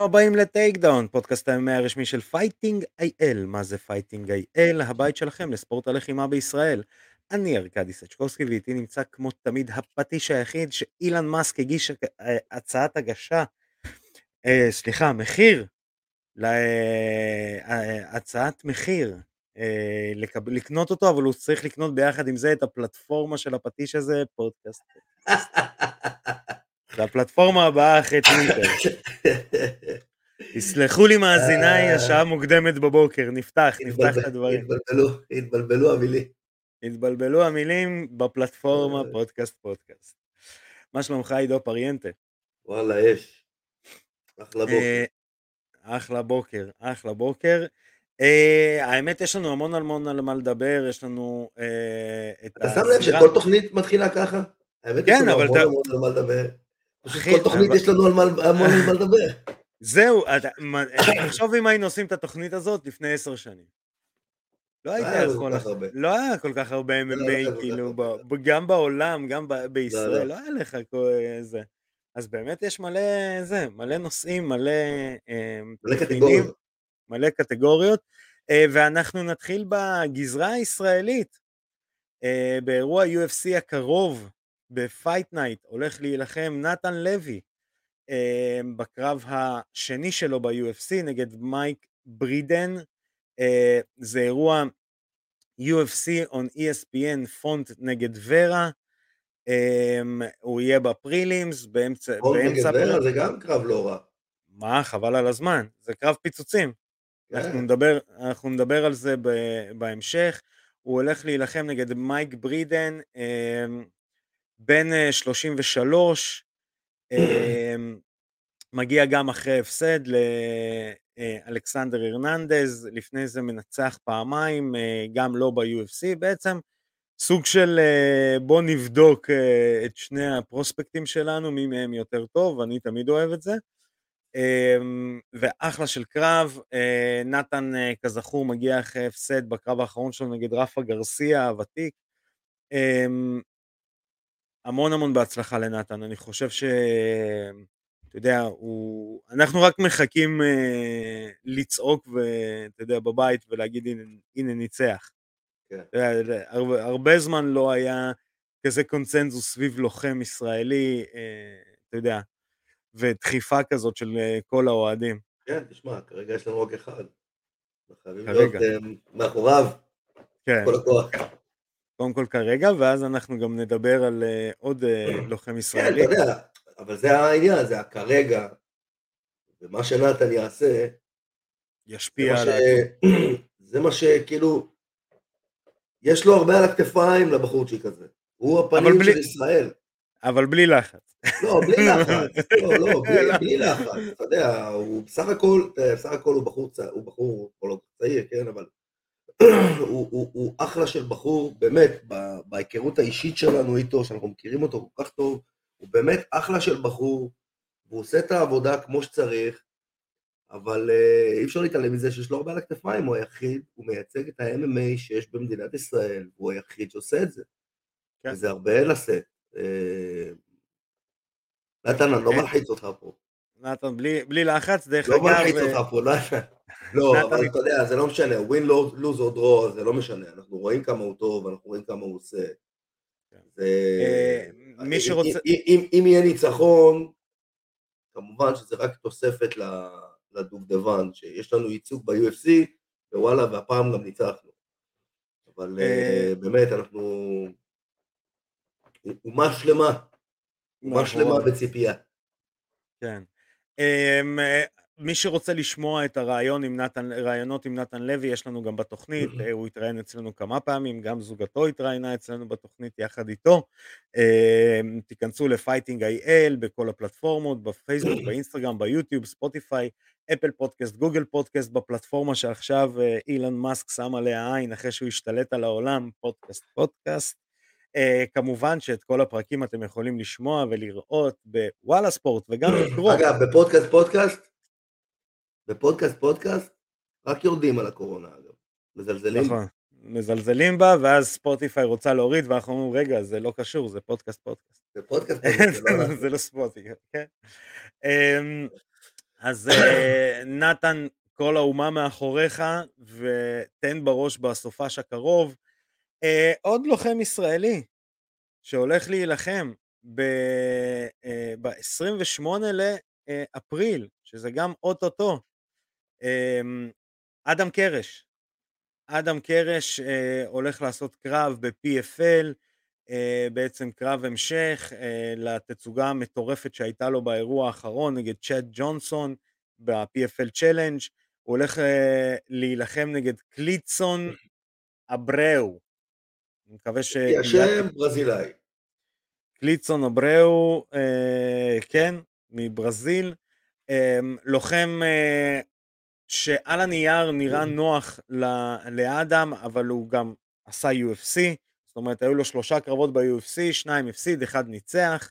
הבאים לטייק דאון, פודקאסט ה-MMA הרשמי של Fighting IL. מה זה פייטינג איי-אל? הבית שלכם לספורט הלחימה בישראל. אני ארכדי סצ'קובסקי ואיתי נמצא כמו תמיד הפטיש היחיד שאילן מאסק הגיש אה, הצעת הגשה, אה, סליחה, מחיר, אה, מחיר, אה, לקב... לקנות אותו, אבל הוא צריך לקנות ביחד עם זה את הפלטפורמה של הפטיש הזה, פודקאסט. זה הפלטפורמה הבאה אחרי טוויטר. יסלחו לי מאזיניי, אה. השעה מוקדמת בבוקר, נפתח, נפתח את הדברים. התבלבלו, התבלבלו המילים. התבלבלו המילים בפלטפורמה אה. פודקאסט פודקאסט. מה שלומך עידו פריאנטה? וואלה, יש. אחלה בוקר. אה, אחלה בוקר, אחלה בוקר. אה, האמת יש לנו המון המון על מה לדבר, יש לנו אה, את אתה שם לב שכל תוכנית מתחילה ככה? האמת, יש כן, לנו אבל המון המון על מה לדבר. כל תוכנית יש לנו על מה- לדבר. זהו, תחשוב אם היינו עושים את התוכנית הזאת לפני עשר שנים. לא היה כל כך הרבה. לא היה כל כך הרבה לא MMA, כאילו, גם בעולם, גם בישראל, לא. לא היה לך כל זה. אז באמת יש מלא זה, מלא נושאים, מלא אה, מלא קטגוריות. מלא קטגוריות, אה, ואנחנו נתחיל בגזרה הישראלית. אה, באירוע UFC הקרוב, ב-Fight Night, הולך להילחם נתן לוי אה, בקרב השני שלו ב-UFC נגד מייק ברידן. אה, זה אירוע UFC on ESPN פונט נגד ורה. אה, הוא יהיה ב-prelims, באמצע... נגד באמצע ורה הפר- זה גם קרב לא רע. מה, חבל על הזמן, זה קרב פיצוצים. אנחנו כן. נדבר, אנחנו נדבר על זה ב, בהמשך. הוא הולך להילחם נגד מייק ברידן, אה, בן אה, 33, אה, מגיע גם אחרי הפסד לאלכסנדר הרננדז, לפני זה מנצח פעמיים, אה, גם לא ב-UFC בעצם. סוג של אה, בוא נבדוק אה, את שני הפרוספקטים שלנו, מי מהם יותר טוב, אני תמיד אוהב את זה. אמ, ואחלה של קרב, אה, נתן אה, כזכור מגיע אחרי הפסד בקרב האחרון שלו נגד רפה גרסיה הוותיק. המון המון בהצלחה לנתן, אני חושב ש... אתה יודע, הוא... אנחנו רק מחכים אה, לצעוק ואתה יודע, בבית ולהגיד הנה, הנה ניצח. כן. אתה הרבה, הרבה זמן לא היה כזה קונצנזוס סביב לוחם ישראלי, אה, אתה יודע, ודחיפה כזאת של אה, כל האוהדים. כן, תשמע, כרגע יש לנו רק אחד. חייבים. להיות אה, מאחוריו, כן, כל הכוח. קודם כל כרגע, ואז אנחנו גם נדבר על אה, עוד אה, לוחם כן, ישראלי. אתה יודע, אבל זה העניין, זה הכרגע, ומה שנתן יעשה, ישפיע על. זה מה שכאילו, יש לו הרבה על הכתפיים לבחורצ'יק הזה. הוא הפנים בלי- של ישראל. אבל בלי לחץ. לא, בלי לחץ. לא, לא, בלי, בלי לחץ. אתה יודע, הוא בסך הכל, בסך הכל הוא בחור, הוא בחור, הוא לא צעיר, כן, אבל הוא, הוא, הוא אחלה של בחור, באמת, בהיכרות האישית שלנו איתו, שאנחנו מכירים אותו כל כך טוב, הוא באמת אחלה של בחור, והוא עושה את העבודה כמו שצריך, אבל אה, אי אפשר להתעלם מזה שיש לו הרבה על הכתפיים, הוא היחיד, הוא מייצג את ה-MMA שיש במדינת ישראל, הוא היחיד שעושה את זה. כן. וזה הרבה לשאת. אה, נתן, אני לא כן. מלחיץ אותך פה. נתן, בלי, בלי לחץ, דרך לא אגב, מלחיץ אה, אותך פה, נתן. לא, אבל אתה יודע, זה לא משנה, ווין, לוז או דרו, זה לא משנה. אנחנו רואים כמה הוא טוב, אנחנו רואים כמה הוא עושה. כן. אה, מי שרוצה- אם- יהיה ניצחון, כמובן שזה רק תוספת לדובדבן, שיש לנו ייצוג ב-UFC, ווואלה, והפעם גם ניצחנו. אבל אה, באמת, אנחנו... אומה שלמה, אומה שלמה. בציפייה. כן. אמ, אה, מי שרוצה לשמוע את הריאיון עם נתן, ראיונות עם נתן לוי, יש לנו גם בתוכנית, אה, הוא התראיין אצלנו כמה פעמים, גם זוגתו התראיינה אצלנו בתוכנית יחד איתו. אמ, תיכנסו ל-Fighting IL בכל הפלטפורמות, בפייסבוק, באינסטגרם, ביוטיוב, ספוטיפיי, אפל פודקאסט, גוגל פודקאסט, בפלטפורמה שעכשיו אה, אילון מאסק שם עליה עין אחרי שהוא השתלט על העולם, פודקאסט פודקאסט. Uh, כמובן שאת כל הפרקים אתם יכולים לשמוע ולראות בוואלה ספורט וגם לקרוא. אגב, בפודקאסט פודקאסט, בפודקאסט פודקאסט, רק יורדים על הקורונה אגב, מזלזלים. נכון, מזלזלים בה ואז ספוטיפיי רוצה להוריד ואנחנו אומרים רגע זה לא קשור זה פודקאסט פודקאסט. בפודקאסט פודקאסט, זה לא. זה לא ספוטיפיי, כן. אמ, אז אה, נתן, כל האומה מאחוריך, ותן בראש בסופש הקרוב. אה, עוד לוחם ישראלי שהולך להילחם ב-28 אה, לאפריל, שזה גם אוטוטו, אמ, אדם קרש. אדם קרש אה, הולך לעשות קרב ב-PFL, אה, בעצם קרב המשך אה, לתצוגה המטורפת שהייתה לו באירוע האחרון נגד צ'אט ג'ונסון ב-PFL צ'לנג', הוא הולך אה, להילחם נגד קליצון אבראו. אני מקווה ש... השם ברזילאי. קליצון אבראו, אה, כן, מברזיל. אה, לוחם אה, שעל הנייר נראה נוח לאדם, אבל הוא גם עשה UFC, זאת אומרת, היו לו שלושה קרבות ב-UFC, שניים הפסיד, אחד ניצח.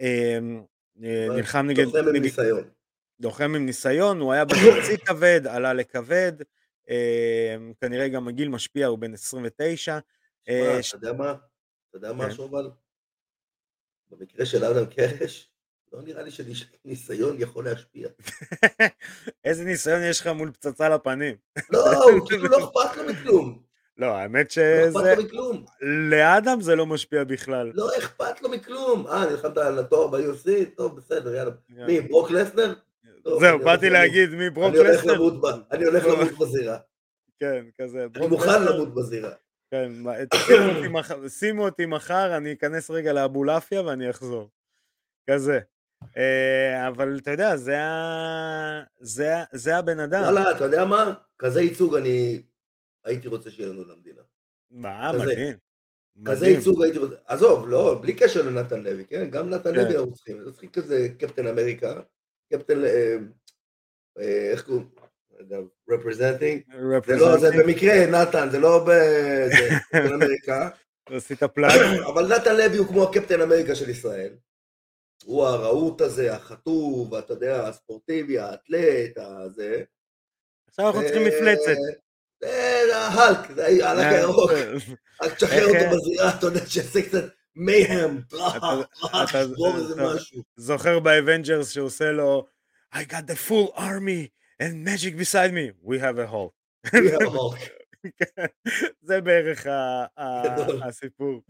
אמ, אה, נלחם נגד... לוחם עם ניסיון. לוחם עם ניסיון, הוא היה בחצי כבד, עלה לכבד, אמ, כנראה גם הגיל משפיע, הוא בן 29. אה, אתה יודע מה? אתה יודע משהו כן. אבל? במקרה של אדם קרש, לא נראה לי שניסיון יכול להשפיע. איזה ניסיון יש לך מול פצצה לפנים? לא, הוא כאילו לא אכפת לו מכלום. לא, האמת שזה... לא אכפת לו מכלום. לאדם זה לא משפיע בכלל. לא אכפת לו מכלום. אה, נלחמת על התואר ב-UFC? טוב, בסדר, יאללה. מי, ברוק לסנר? זהו, באתי להגיד מי ברוק לסנר. אני הולך למות בזירה. כן, כזה. אני מוכן למות בזירה. כן, שימו אותי מחר, אני אכנס רגע לאבולעפיה ואני אחזור. כזה. אה, אבל אתה יודע, זה, ה... זה, זה הבן אדם. וואלה, אתה יודע מה? כזה ייצוג אני הייתי רוצה שיהיה לנו למדינה. מה, מדהים. כזה ייצוג הייתי רוצה, עזוב, לא, בלי קשר לנתן לוי, כן? גם נתן לוי כן. אנחנו צריכים, אנחנו צריכים כזה קפטן אמריקה, קפטן, אה, אה, איך קוראים? representing, זה לא, זה במקרה נתן, זה לא בקפטן אמריקה. עשית plug. אבל נתן לוי הוא כמו הקפטן אמריקה של ישראל. הוא הרהוט הזה, החטוב, אתה יודע, הספורטיבי, האתלט, הזה. עכשיו אנחנו צריכים מפלצת. ההלק, זה ההלק אה, הירוק. רק תשחרר אותו בזירה, אתה יודע, שיעשה קצת mayhem, שבור איזה משהו. זוכר באבנג'רס שהוא עושה לו I got the full army and magic beside me, we have a Hulk. We have a Hulk. זה בערך הסיפור.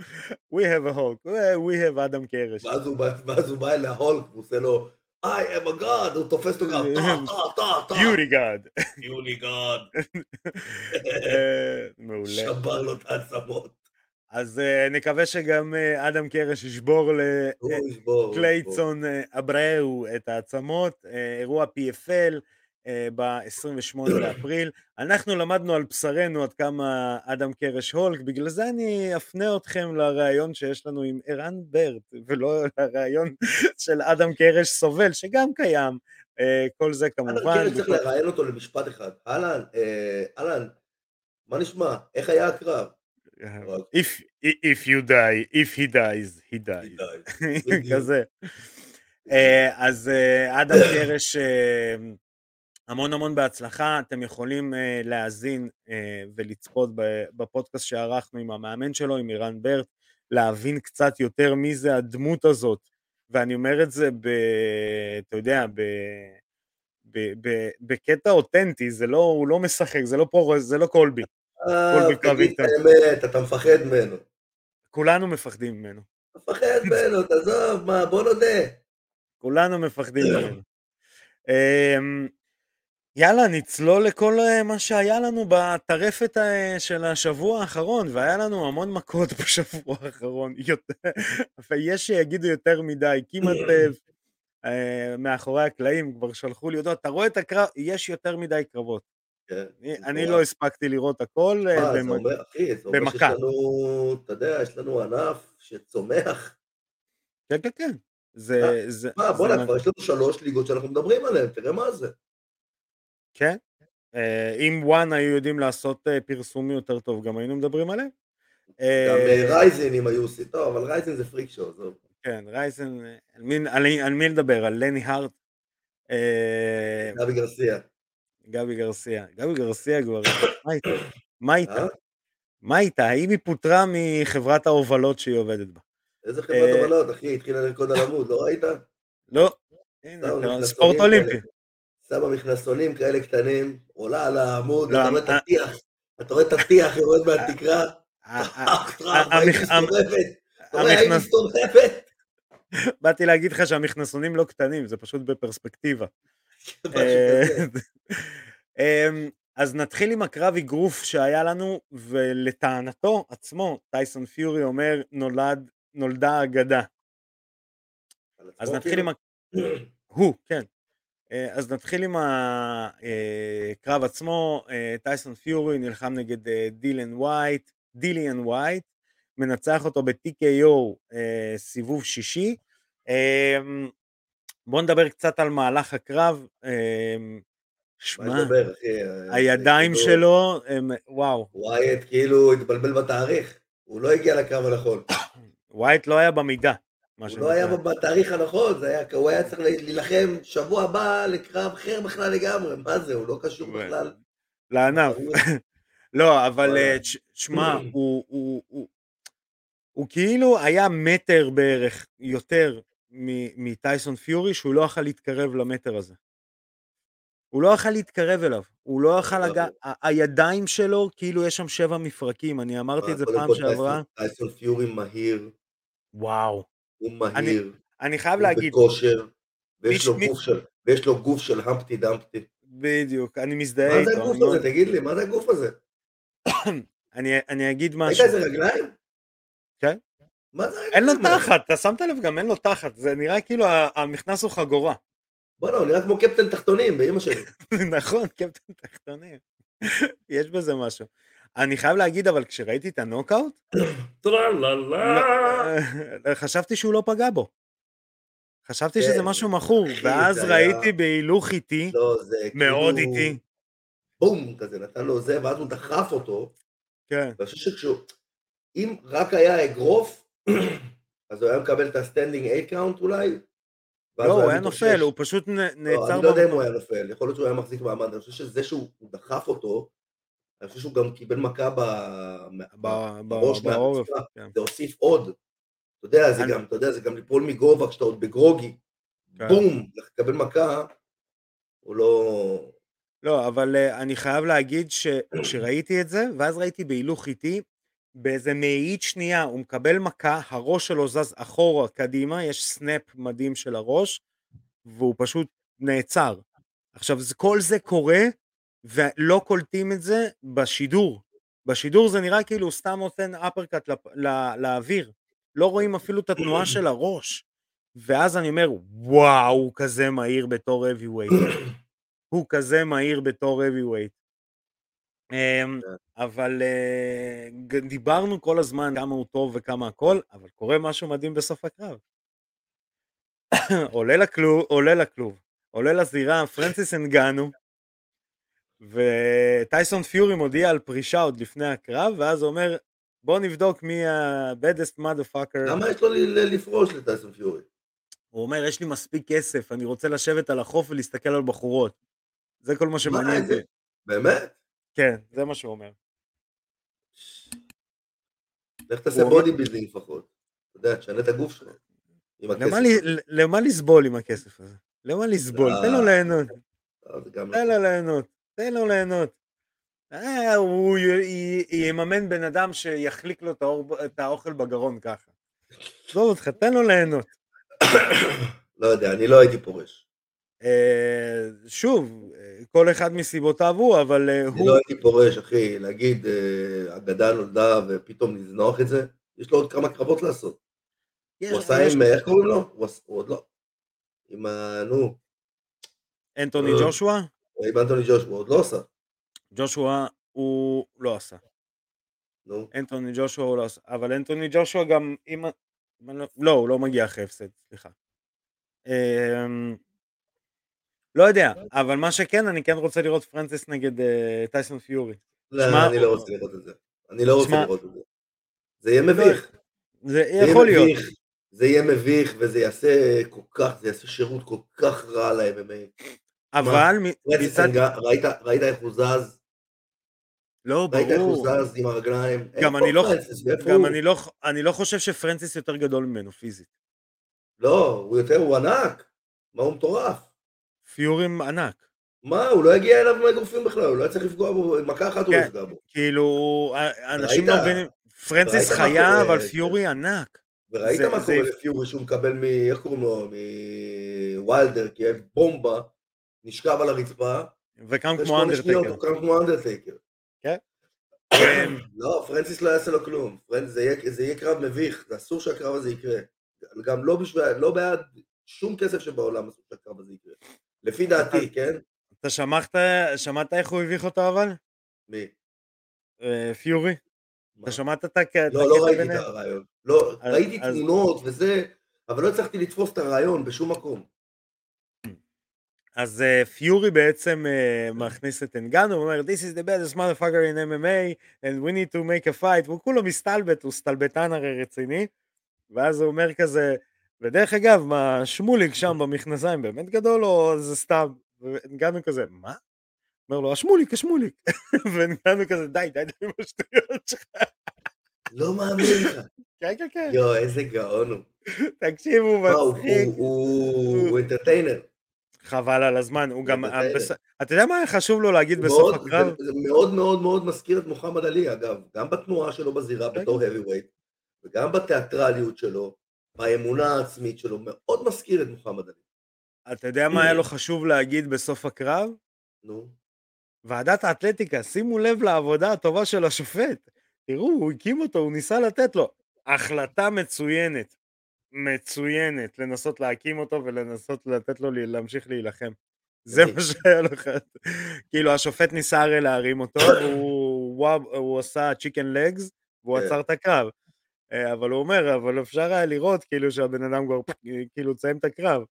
We have a Hulk, we have אדם קרש. ואז הוא בא אל ההולק, הוא עושה לו I am a god, הוא תופס אותו גם, טה, טה, טה, ביוטי גאד. ביוטי גאד. מעולה. שבר לו את העצמות. אז uh, נקווה שגם אדם קרש ישבור לקלייצון אבראו את העצמות, אירוע PFL, אה, ב-28 לאפריל. אנחנו למדנו על בשרנו עד כמה אדם קרש הולק, בגלל זה אני אפנה אתכם לראיון שיש לנו עם ערן ברט, ולא לראיון של אדם קרש סובל, שגם קיים. אה, כל זה כמובן. אדם קרש צריך לראיין אותו למשפט אחד. אהלן, אה, אהלן, מה נשמע? איך היה הקרב? If, if you die, if he dies, he dies. כזה. אז אדם קרש המון המון בהצלחה, אתם יכולים uh, להאזין uh, ולצפות בפודקאסט שערכנו עם המאמן שלו, עם אירן ברט, להבין קצת יותר מי זה הדמות הזאת, ואני אומר את זה, ב, אתה יודע, ב, ב, ב, בקטע אותנטי, זה לא, הוא לא משחק, זה לא, פרו, זה לא קולבי. אה, תגיד את האמת, אתה מפחד ממנו. כולנו מפחדים ממנו. מפחד ממנו, תעזוב, מה, בוא נודה. כולנו מפחדים ממנו. יאללה, נצלול לכל אה, מה שהיה לנו בטרפת אה, של השבוע האחרון, והיה לנו המון מכות בשבוע האחרון. יש שיגידו יותר מדי, כמעט אה, מאחורי הקלעים כבר שלחו לי אותו, אתה רואה את הקרב, יש יותר מדי קרבות. כן, אני לא הספקתי לראות הכל במכה. שיש לנו, אתה יודע, יש לנו ענף שצומח. כן, כן, כן. זה... בוא'נה, כבר יש לנו שלוש ליגות שאנחנו מדברים עליהן, תראה מה זה. כן. אה, אם וואן היו יודעים לעשות אה, פרסומי יותר טוב, גם היינו מדברים עליהם. גם רייזן אם היו עושים, טוב, אבל רייזן זה freak show, עזוב. כן, רייזן, על מי לדבר? על לני הארט? אה, גבי גרסיה. גבי גרסיה. גבי גרסיה כבר, מה איתה? מה איתה? מה איתה? האם היא פוטרה מחברת ההובלות שהיא עובדת בה? איזה חברת הובלות, אחי? התחילה לרקוד על עמוד, לא ראית? לא. ספורט אולימפי. שמה מכנסונים כאלה קטנים, עולה על העמוד, לא, אתה רואה את ה- הטיח, אתה רואה את הטיח יורד מהתקרה, ה- ה- האם המכ- המ- מסתובבת, באתי להגיד לך שהמכנסונים לא קטנים, זה פשוט בפרספקטיבה. אה, כזה. אמ, אז נתחיל עם הקרב אגרוף שהיה לנו, ולטענתו עצמו, טייסון פיורי אומר, נולד, נולדה אגדה. אז נתחיל עם... כאילו? הוא, כן. אה, אז נתחיל עם הקרב עצמו, אה, טייסון פיורי נלחם נגד אה, דילן וייט, דיליאן וייט, מנצח אותו ב-TKO אה, סיבוב שישי. בואו נדבר קצת על מהלך הקרב. שמע? אה, הידיים שלו הם, וואו, ווייט כאילו התבלבל בתאריך, הוא לא הגיע לקרב הנכון, ווייט לא היה במידה, הוא לא היה שנקרא. בתאריך הנכון, זה היה- הוא היה צריך להילחם שבוע הבא לקרב אחר בכלל לגמרי, מה זה, הוא לא קשור בכלל. לענף. לא, אבל. אה, תש- שמע, הוא, הוא, הוא, הוא כאילו היה מטר בערך יותר מטייסון פיורי, שהוא לא יכל להתקרב למטר הזה. הוא לא יכל להתקרב אליו, הוא לא יכל לא, לגע... הוא- ה- הידיים שלו, כאילו יש שם שבע מפרקים, אני אמרתי את זה פעם שעברה, טייסון פיורי מהיר, וואו. הוא מהיר, אני חייב הוא להגיד, בכושר, ויש מי- של- ויש לו גוף של המפטי דמפטי. בדיוק, אני מזדהה מה זה איתו, הגוף אני מאוד- הזה? תגיד לי, מה זה הגוף הזה? אני- אני אגיד משהו, איזה רגליים? כן. מה זה הרגליים אין לו? תחת, אתה שמת לב גם אין לו תחת, זה נראה כאילו המכנס הוא חגורה. בואנה, הוא נראה כמו קפטן תחתונים באמא שלי. נכון, קפטן תחתונים. יש בזה משהו. אני חייב להגיד, אבל כשראיתי את הנוקאוט, לא- חשבתי שהוא לא פגע בו. חשבתי כן, שזה משהו מכור, ואז ראיתי בהילוך איטי, לא, מאוד כאילו... איטי, בום, כזה, נתן לו זה, ואז הוא דחף אותו, כן, ואני חושב שכשהוא... אם רק היה אגרוף, אז הוא היה מקבל את ה-standing 8 count אולי? לא, הוא היה. נופל, הוא פשוט לא, נעצר אני לא יודע אם. הוא היה נופל, יכול להיות שהוא היה מחזיק מעמד, אני חושב שזה שהוא הוא דחף אותו, אני חושב שהוא גם קיבל מכה ב... ב- בראש מהרצפה, כן. זה הוסיף עוד. אתה יודע, זה גם, אתה יודע, זה גם ליפול מגובה כשאתה עוד בגרוגי, כן. בום, לקבל מכה, הוא לא... לא, אבל uh, אני חייב להגיד שכשראיתי את זה, ואז ראיתי בהילוך איטי, באיזה מאית שנייה הוא מקבל מכה, הראש שלו זז אחורה, קדימה, יש סנאפ מדהים של הראש, והוא פשוט נעצר. עכשיו, כל זה קורה, ולא קולטים את זה בשידור. בשידור זה נראה כאילו הוא סתם נותן אפרקאט לפ- ל- לאוויר. לא רואים אפילו את התנועה של הראש. ואז אני אומר, וואו, הוא כזה מהיר בתור heavyweight. הוא כזה מהיר בתור heavyweight. אמ, אבל אה, דיברנו כל הזמן כמה הוא טוב וכמה הכל, אבל קורה משהו מדהים בסוף הקרב. עולה לכלוב, עולה לכלוב, עולה לזירה פרנסיס אנגנו, וטייסון פיורי מודיע על פרישה עוד לפני הקרב, ואז הוא אומר, בוא נבדוק מי ה-baddest motherfucker. למה יש לו ל- לפרוש לטייסון פיורי? הוא אומר, יש לי מספיק כסף, אני רוצה לשבת על החוף ולהסתכל על בחורות. זה כל מה שמעניין אותי. באמת? כן, זה מה שהוא אומר. לך תעשה bodybuilding לפחות. אתה יודע, תשנה את הגוף שלך. למה לסבול עם הכסף הזה? למה לסבול? תן לו אה, ליהנות, אה, תן נכון. לו ליהנות, תן לו ליהנות. אה, הוא י- י- יממן בן אדם שיחליק לו את האור- את האוכל בגרון ככה. עזוב אותך, תן לו ליהנות. לא יודע, אני לא הייתי פורש. אה, שוב, כל אחד מסיבותיו הוא, אבל אה, אני הוא... לא הייתי פורש, אחי, להגיד, אה, אגדה נולדה ופתאום לזנוח את זה, יש לו עוד כמה קרבות לעשות. הוא עשה עם, איך קוראים לו? הוא עוד לא. עם ה... נו, אנטוני. ג'ושוע? עם אנטוני ג'וש, הוא עוד לא עשה. ג'ושוע הוא לא עשה. נו, אנטוני ג'ושוע הוא לא עשה. אבל אנטוני ג'ושוע גם, אם... לא- לא, הוא לא מגיע אחרי הפסד, סליחה. אמ, לא יודע, אבל מה שכן, אני כן רוצה לראות פרנסיס נגד אה, טייסון פיורי. לא, שמע, אני לא רוצה לראות את זה. אני לא רוצה לראות את זה. זה יהיה מביך. זה יכול להיות. זה יהיה מביך, וזה יעשה כל כך, זה יעשה שירות כל כך רע ל-MMA. אבל מצד... ראית ראית איך הוא זז? לא, ראית איך הוא ברור. זז עם הרגליים? גם איפה אני לא- פרנסיס? גם? אני לא, אני לא חושב שפרנסיס יותר גדול ממנו פיזית. לא, הוא יותר, הוא ענק. מה הוא מטורף? פיורי ענק. מה, הוא לא יגיע אליו עם האגרופים בכלל, הוא לא צריך לפגוע בו, מכה אחת הוא לא כן, יפגע בו. כאילו, אנשים לא מבינים, פרנסיס חיה, אבל פיורי ענק. וראית מה קורה לפיורי שהוא מקבל מ... איך קוראים לו? מווילדר, כי אין בומבה, נשכב על הרצפה, וקם כמו ושמונה שניות אנדרטייקר. הוא קם כמו אנדרטייקר. כן. לא, פרנסיס לא יעשה לו כלום. זה, יהיה, זה יהיה קרב מביך, זה אסור שהקרב הזה יקרה. גם לא, בשביל, לא בעד שום כסף שבעולם אסור שהקרב הזה יקרה. לפי דעתי, כן? אתה שמעת, שמעת איך הוא הביך אותו אבל? מי? אה, פיורי? אתה שמעת את הקטע לא, לא ראיתי את ביניהם? הרעיון. לא, ראיתי תמונות וזה, אבל לא הצלחתי לתפוס את הרעיון בשום מקום. אז uh, פיורי בעצם uh, מכניס את אנגנו, הוא אומר, This is the best motherfucker in MMA, and we need to make a fight, והוא כולו מסתלבט, הוא סטלבטן הרי רציני, ואז הוא אומר כזה, ודרך אגב, מה, שמוליק שם במכנסיים באמת גדול, או זה סתם? ואנגנו כזה, מה? אומר לו, השמוליק, השמוליק. ואנגנו כזה, די, די, די עם השטויות שלך. לא מאמין לך. כן, כן, כן, יואו, איזה גאון הוא. תקשיב, הוא מה, הוא- מצחיק. הוא אינטרטיינר. חבל על הזמן, הוא גם, אתה יודע מה היה חשוב לו להגיד בסוף הקרב? זה- מאוד מאוד מאוד מזכיר את מוחמד עלי, אגב. גם בתנועה שלו בזירה כן. בתור heavyweight, וגם בתיאטרליות שלו, באמונה העצמית שלו, מאוד מזכיר את מוחמד עלי. אתה יודע מה היה לו חשוב להגיד בסוף הקרב? נו. ועדת האתלטיקה, שימו לב לעבודה הטובה של השופט. תראו, הוא הקים אותו, הוא ניסה לתת לו. החלטה מצוינת, מצוינת, לנסות להקים אותו ולנסות לתת לו להמשיך להילחם. זה. מה שהיה חד. כאילו, השופט ניסה הרי להרים אותו, הוא עשה צ'יקן לגס, והוא כן. עצר את הקרב. אה, אבל הוא אומר, אבל אפשר היה לראות כאילו שהבן אדם כבר כאילו תסיים את הקרב.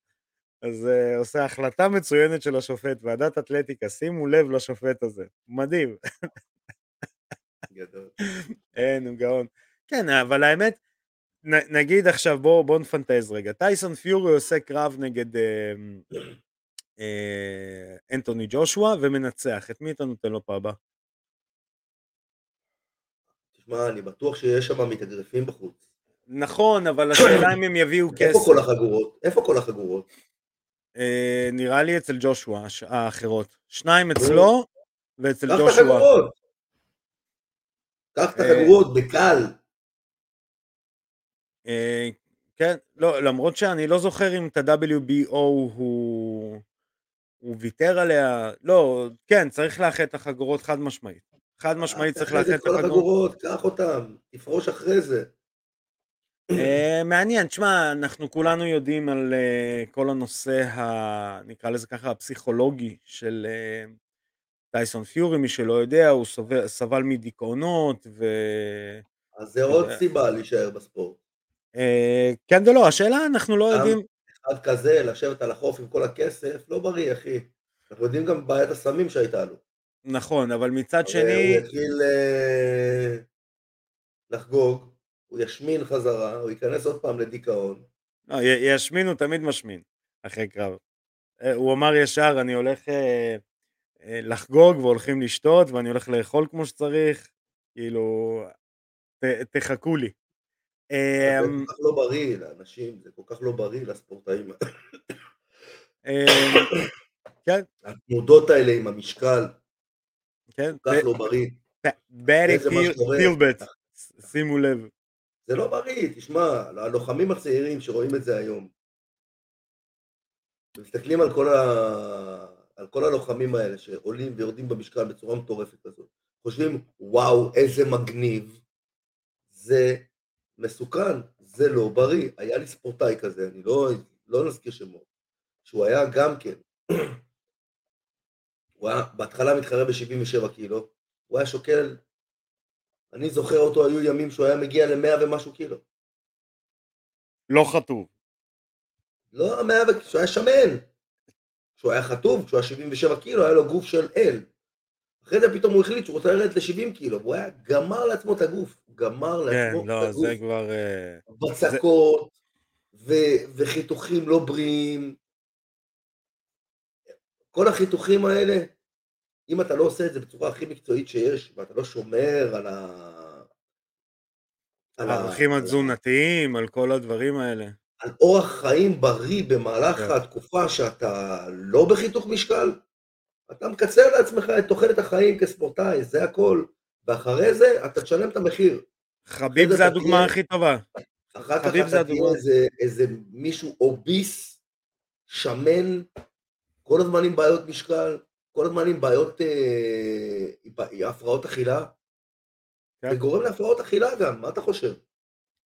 אז uh, עושה החלטה מצוינת של השופט, ועדת אתלטיקה, שימו לב לשופט הזה, מדהים, גדול. אין, הוא גאון. כן, אבל האמת, נ, נגיד עכשיו, בואו בוא נפנטז רגע, טייסון פיורי עושה קרב נגד אה, אה, אנטוני ג'ושוע ומנצח, את מי אתה נותן לו פעם הבאה? תשמע, אני בטוח שיש שם מתאגרפים בחוץ. נכון, אבל השאלה אם הם יביאו איפה כסף. כל החגורות? איפה כל החגורות? אה, נראה לי אצל ג'ושוע, האחרות. שניים אצלו ואצל קח את ג'ושוע. החגורות. קח את אה, החגורות בקל. אה, כן, לא, למרות שאני לא זוכר אם את ה-WBO הוא, הוא ויתר עליה, לא, כן, צריך לאחד את החגורות חד משמעית. חד משמעית צריך לאחד את כל החגורות. קח אותם, תפרוש אחרי זה. אה, מעניין, תשמע, אנחנו כולנו יודעים על אה, כל הנושא, ה, נקרא לזה ככה, הפסיכולוגי של אה, טייסון פיורי, מי שלא יודע, הוא סובל, סבל מדיכאונות, ו... אז זה עוד אה, סיבה להישאר בספורט. אה, כן ולא, השאלה, אנחנו לא יודעים, אחד כזה, לשבת על החוף עם כל הכסף, לא בריא, אחי. אנחנו יודעים גם בעיית הסמים שהייתה לו. נכון, אבל מצד הרי שני, הוא יתחיל אה, לחגוג, הוא ישמין חזרה, הוא ייכנס עוד פעם לדיכאון. לא, ישמין הוא תמיד משמין אחרי קרב. אה, הוא אמר ישר, אני הולך אה, אה, לחגוג והולכים לשתות ואני הולך לאכול כמו שצריך, כאילו, ת, תחכו לי. זה כל כך לא בריא לאנשים, זה כל כך לא בריא לספורטאים. אה, כן, התנודות האלה עם המשקל, כן, כל כך לא בריא. ברי. פילבט, שימו לב. זה לא בריא, תשמע, הלוחמים הצעירים שרואים את זה היום, מסתכלים על כל, ה... על כל הלוחמים האלה שעולים ויורדים במשקל בצורה מטורפת כזאת, חושבים, וואו, איזה מגניב, זה מסוכן, זה לא בריא. היה לי ספורטאי כזה, אני לא, לא נזכיר שמות, שהוא היה גם כן, הוא היה בהתחלה מתחרה ב-77 קילו, הוא היה שוקל, אני זוכר אותו, היו ימים שהוא היה מגיע ל-100 ומשהו קילו. לא חטוב. לא 100 ו... כשהוא היה שמן. כשהוא היה חטוב, כשהוא היה 77 קילו, היה לו גוף של אל. אחרי זה פתאום הוא החליט שהוא רוצה לרדת ל-70 קילו, והוא היה גמר לעצמו את הגוף. הוא גמר כן, לעצמו לא, את הגוף. זה כבר... אה, בצקות, ו- וחיתוכים לא בריאים. כל החיתוכים האלה, אם אתה לא עושה את זה בצורה הכי מקצועית שיש, ואתה לא שומר על ה... על הערכים התזונתיים, על כל הדברים האלה. על אורח חיים בריא במהלך כן. התקופה שאתה לא בחיתוך משקל, אתה מקצר לעצמך את תוחלת החיים כספורטאי, זה הכל. ואחרי זה אתה תשלם את המחיר. חביב זה הדוגמה הכי טובה. אחר כך אתה תהיה איזה, איזה מישהו אוביס, שמן, כל הזמן עם בעיות משקל, כל הזמן עם בעיות, אה, הפרעות אכילה. כן. זה גורם להפרעות אכילה גם, מה אתה חושב?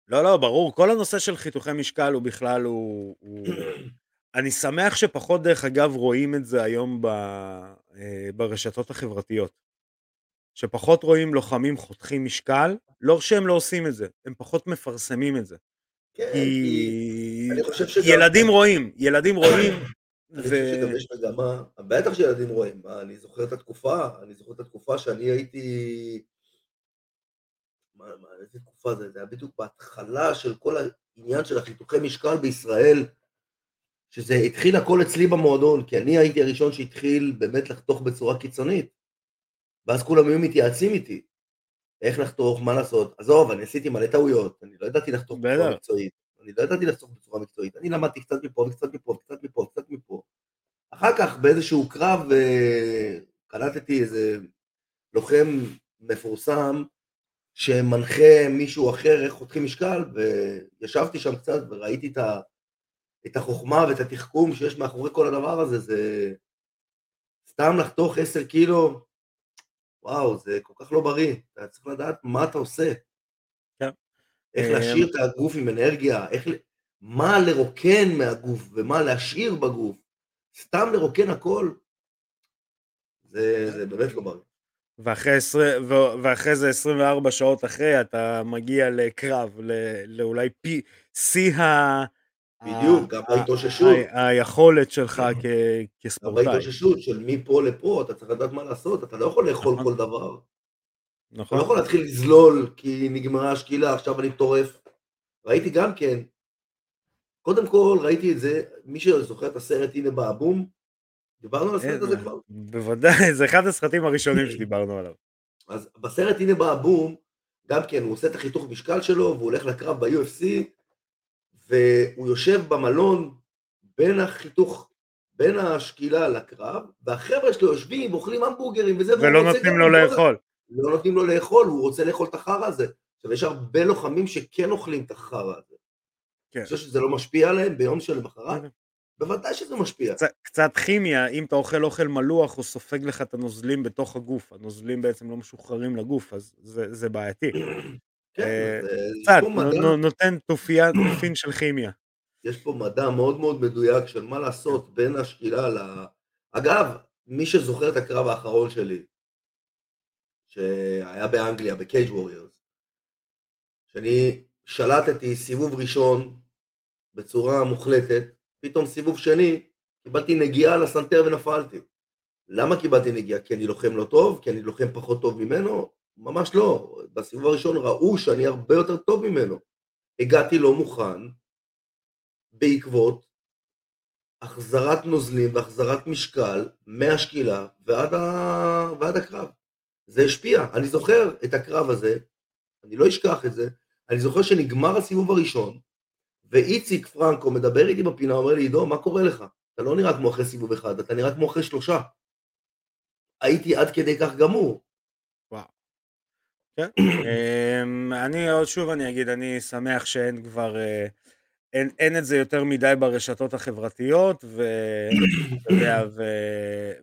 לא, לא, ברור, כל הנושא של חיתוכי משקל הוא בכלל, הוא... הוא... אני שמח שפחות, דרך אגב, רואים את זה היום ב... אה, ברשתות החברתיות. שפחות רואים לוחמים חותכים משקל, לא שהם לא עושים את זה, הם פחות מפרסמים את זה. כן, כי... אני חושב שגם... ילדים רואים, ילדים רואים. אני חושב שגם יש מגמה, בטח שילדים רואים, אני זוכר את התקופה, אני זוכר את התקופה שאני הייתי... מה, מה, איזה תקופה זה? זה היה בדיוק בהתחלה של כל העניין של החיתוכי משקל בישראל, שזה התחיל הכל אצלי במועדון, כי אני הייתי הראשון שהתחיל באמת לחתוך בצורה קיצונית. ואז כולם היו מתייעצים איתי, איך לחתוך, מה לעשות. עזוב, אני עשיתי מלא טעויות, אני לא ידעתי לחתוך בצורה מקצועית. אני לא ידעתי לחתוך בצורה מקצועית. אני למדתי קצת מפה וקצת מפה וקצת מפה וקצת מפה. אחר כך באיזשהו קרב אה, קלטתי איזה לוחם מפורסם שמנחה מישהו אחר איך חותכים משקל, וישבתי שם קצת וראיתי את, ה, את החוכמה ואת התחכום שיש מאחורי כל הדבר הזה, זה סתם לחתוך עשר קילו, וואו, זה כל כך לא בריא, אתה צריך לדעת מה אתה עושה. כן. איך להשאיר את הגוף עם אנרגיה, איך, מה לרוקן מהגוף ומה להשאיר בגוף. סתם לרוקן הכל, זה, זה באמת לא בריא. ואחרי, ואחרי זה 24 שעות אחרי אתה מגיע לקרב, לאולי פי, שיא ה... בדיוק, גם בהתאוששות. היכולת שלך כספורטאי. גם בהתאוששות של מפה לפה, אתה צריך לדעת מה לעשות, אתה לא יכול לאכול נכון. כל דבר. נכון. אתה לא יכול להתחיל לזלול כי נגמרה השקילה, עכשיו אני טורף. ראיתי גם כן, קודם כל ראיתי את זה, מי שזוכר את הסרט הנה באבום, דיברנו על הסרט הזה כבר? בוודאי, זה אחד הסרטים הראשונים שדיברנו עליו. אז בסרט הנה באבום, גם כן, הוא עושה את החיתוך משקל שלו, והוא הולך לקרב ב-UFC, והוא יושב במלון בין החיתוך, בין השקילה לקרב, והחבר'ה שלו יושבים, אוכלים המבורגרים וזה, ולא נותנים לו לאכול. לא נותנים לו לאכול, הוא רוצה לאכול את החרא הזה. עכשיו, יש הרבה לוחמים שכן אוכלים את החרא הזה. כן. אני חושב שזה לא משפיע עליהם ביום שלמחרת? בוודאי שזה משפיע. קצת, קצת כימיה, אם אתה אוכל אוכל מלוח, הוא סופג לך את הנוזלים בתוך הגוף. הנוזלים בעצם לא משוחררים לגוף, אז זה, זה בעייתי. כן, אה, קצת, נותן תופין של כימיה. יש פה מדע מאוד מאוד מדויק של מה לעשות בין השקילה ל... אגב, מי שזוכר את הקרב האחרון שלי, שהיה באנגליה, בקייג' ווריורס, שאני שלטתי סיבוב ראשון בצורה מוחלטת, פתאום סיבוב שני, קיבלתי נגיעה לסנטר ונפלתי. למה קיבלתי נגיעה? כי אני לוחם לא טוב? כי אני לוחם פחות טוב ממנו? ממש לא. בסיבוב הראשון ראו שאני הרבה יותר טוב ממנו. הגעתי לא מוכן בעקבות החזרת נוזלים והחזרת משקל מהשקילה ועד, ה... ועד הקרב. זה השפיע. אני זוכר את הקרב הזה, אני לא אשכח את זה, אני זוכר שנגמר הסיבוב הראשון, ואיציק פרנקו מדבר איתי בפינה, אומר לי, עידו, מה קורה לך? אתה לא נראה כמו אחרי סיבוב אחד, אתה נראה כמו אחרי שלושה. הייתי עד כדי כך גמור. כן. אמ, אני עוד שוב אני אגיד, אני שמח שאין כבר, אה, אין, אין את זה יותר מדי ברשתות החברתיות, ו, יודע, ו,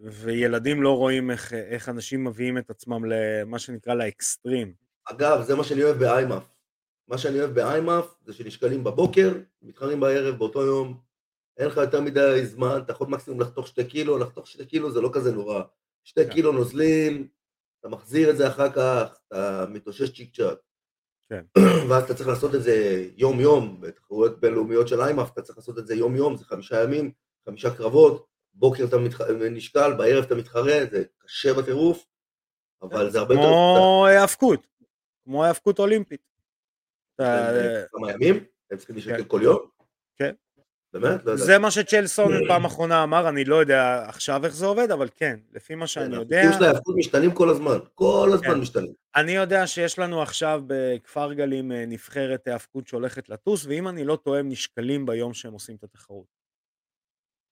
וילדים לא רואים איך, איך אנשים מביאים את עצמם למה שנקרא לאקסטרים. אגב, זה מה שאני אוהב באיימאף. מה שאני אוהב באיימאף זה שנשקלים בבוקר, מתחרים בערב באותו יום, אין לך יותר מדי זמן, אתה יכול מקסימום לחתוך שתי קילו, לחתוך שתי קילו זה לא כזה נורא. שתי כן. קילו נוזלים, אתה מחזיר את זה אחר כך, אתה מתאושש צ'יק צ'אק. כן. ואז אתה צריך לעשות את זה יום יום, בתחרויות בינלאומיות של איימאף אתה צריך לעשות את זה יום יום, זה חמישה ימים, חמישה קרבות, בוקר אתה מתח... נשקל, בערב אתה מתחרה, זה קשה בטירוף, אבל זה הרבה יותר... כמו היאבקות, כמו היאבקות אולימפית. כמה ימים? הם צריכים להשתתף כן. כל יום? כן. באמת? לא זה מה שצ'לסון פעם אחרונה אמר, אני לא יודע עכשיו איך זה עובד, אבל כן, לפי מה שאני כן, יודע... החוקים של ההיאבקות משתנים כל הזמן, כל הזמן כן. משתנים. אני יודע שיש לנו עכשיו בכפר גלים אה, נבחרת היאבקות שהולכת לטוס, ואם אני לא טועה, הם נשקלים ביום שהם עושים את התחרות.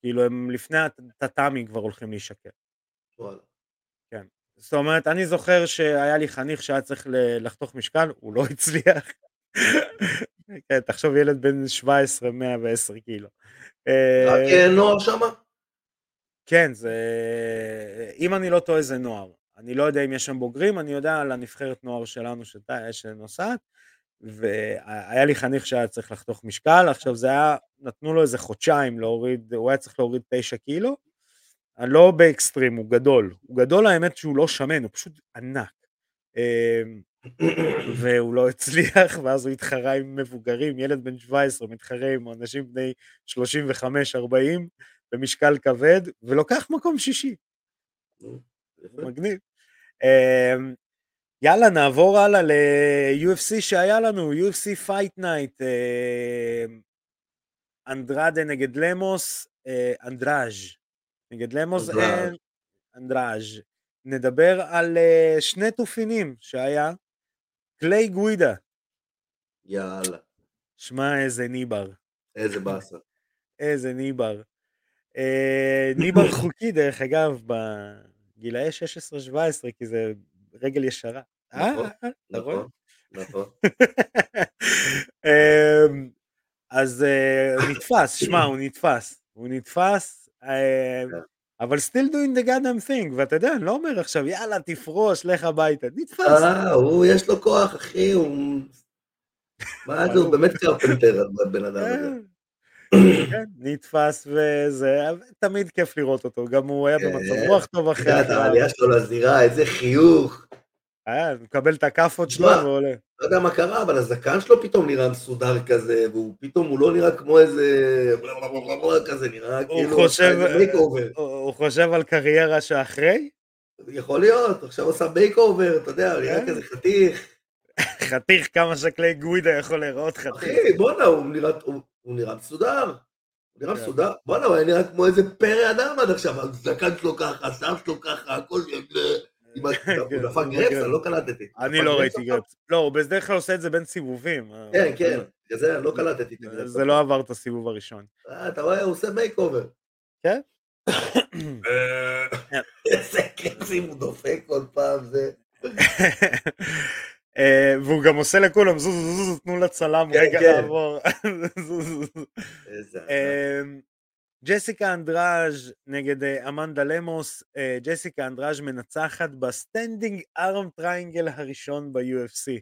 כאילו הם לפני הטאטאמי כבר הולכים להישקל. וואלה. כן. זאת אומרת, אני זוכר שהיה לי חניך שהיה צריך לחתוך משקל, הוא לא הצליח. כן, תחשוב ילד בן 17, 110 קילו. רק אה, נוער שמה? כן, זה... אם אני לא טועה זה נוער. אני לא יודע אם יש שם בוגרים, אני יודע על הנבחרת נוער שלנו שת... שנוסעת, והיה לי חניך שהיה צריך לחתוך משקל, עכשיו זה היה, נתנו לו איזה חודשיים להוריד, הוא היה צריך להוריד 9 קילו, לא באקסטרים, הוא גדול. הוא גדול האמת שהוא לא שמן, הוא פשוט ענק. והוא לא הצליח, ואז הוא התחרה עם מבוגרים, ילד בן 17 מתחרה עם אנשים בני 35-40 במשקל כבד, ולוקח מקום שישי. מגניב. אמ, יאללה, נעבור הלאה ל-UFC שהיה לנו, UFC Fight Night, אמ, אנדרדה נגד למוס, אה, אנדראז' נגד למוס, אנדראז'. נדבר על אה, שני תופינים שהיה, קליי גווידה. יאללה. שמע איזה ניבר. איזה באסה. איזה ניבר. אה, ניבר חוקי דרך אגב בגילאי 16-17 כי זה רגל ישרה. נכון, אה, נכון, נכון. אמ, אז הוא נתפס, שמע, הוא נתפס. הוא נתפס, כן. אבל still doing the goddamn thing, ואתה יודע, אני לא אומר עכשיו, יאללה, תפרוש, לך הביתה, נתפס. אה, הוא, יש לו כוח, אחי, הוא... מה זה, הוא באמת קרפנטר, הבן אדם הזה. כן, נתפס וזה, תמיד כיף לראות אותו, גם הוא היה במצב כן. רוח טוב אחרי... אתה יודע, העלייה שלו לזירה, איזה חיוך. אה, מקבל את הכאפות שלו ועולה. לא יודע מה קרה, אבל הזקן שלו פתאום נראה מסודר כזה, והוא פתאום, הוא לא נראה כמו איזה... כזה, נראה כאילו... הוא חושב על קריירה שאחרי? יכול להיות, עכשיו עושה makeover, אתה יודע, נראה כן. כזה חתיך. חתיך כמה שקלי גווידה יכול לראות חתיך. אחי, בואנה, הוא נראה מסודר. הוא נראה כן. מסודר. בואנה, הוא היה נראה כמו איזה פרא אדם עד עכשיו, הזקן שלו ככה, השיער שלו ככה, הכל... הוא דפק גרפס, אני לא קלטתי. אני לא ראיתי גרפס. לא, הוא בדרך כלל עושה את זה בין סיבובים. כן, כן, בגלל זה לא קלטתי. זה לא עבר את הסיבוב הראשון. אה, אתה רואה, הוא עושה makeover. כן? איזה קצים הוא דופק כל פעם, זה... אה, והוא גם עושה לכולם, זוז, זוז, זוז, תנו לצלם כן, רגע כן. לעבור. ג'סיקה אנדראז' נגד אה, אמנדה למוס, אה, ג'סיקה אנדראז' מנצחת ב-standing arm triangle הראשון ב-UFC.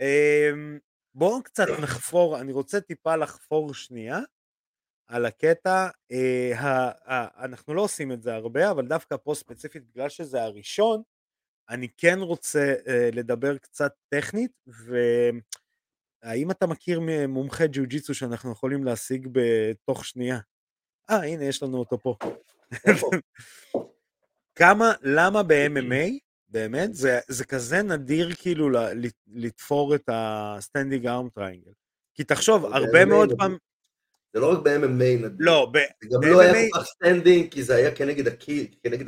אמ, בואו קצת נחפור, אני רוצה טיפה לחפור שנייה על הקטע, אה, אנחנו לא עושים את זה הרבה, אבל דווקא פה ספציפית בגלל שזה הראשון, אני כן רוצה לדבר קצת טכנית, ו... האם אתה מכיר מומחה ג'יוג'יצו שאנחנו יכולים להשיג בתוך שנייה? אה, הנה, יש לנו אותו פה. כמה, למה ב-MMA, באמת, זה, זה כזה נדיר כאילו לתפור את ה-standing arm triangle. כי תחשוב, הרבה מאוד פעם... זה לא רק ב-MMA נדיר. לא, ב... זה גם לא היה כל כך standing, כי זה היה כנגד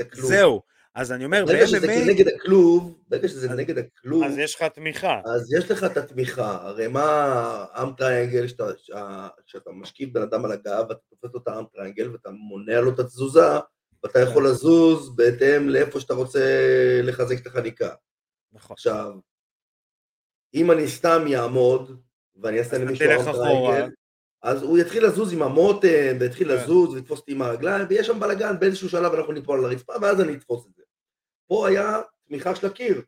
הכלוב. זהו, אז אני אומר, ברגע שזה נגד הכלוב, ברגע שזה נגד הכלוב, אז יש לך תמיכה. אז יש לך את התמיכה. הרי מה arm triangle, שאתה משכיב בן אדם על הגב, ואתה תופס לו את ה-arm triangle, ואתה מונע לו את התזוזה, ואתה כן. יכול לזוז בהתאם לאיפה שאתה רוצה לחזק את החניקה. נכון. עכשיו, אם אני סתם יעמוד, ואני אעשה למישהו arm triangle, אז הוא יתחיל לזוז עם המותן, ויתחיל כן. לזוז, ויתפוס אותי עם הרגליים, ויש שם בלאגן, באיזשהו שלב אנחנו ניפול על הרצפה, ואז אני אתפוס את זה. פה היה תמיכה של הקיר.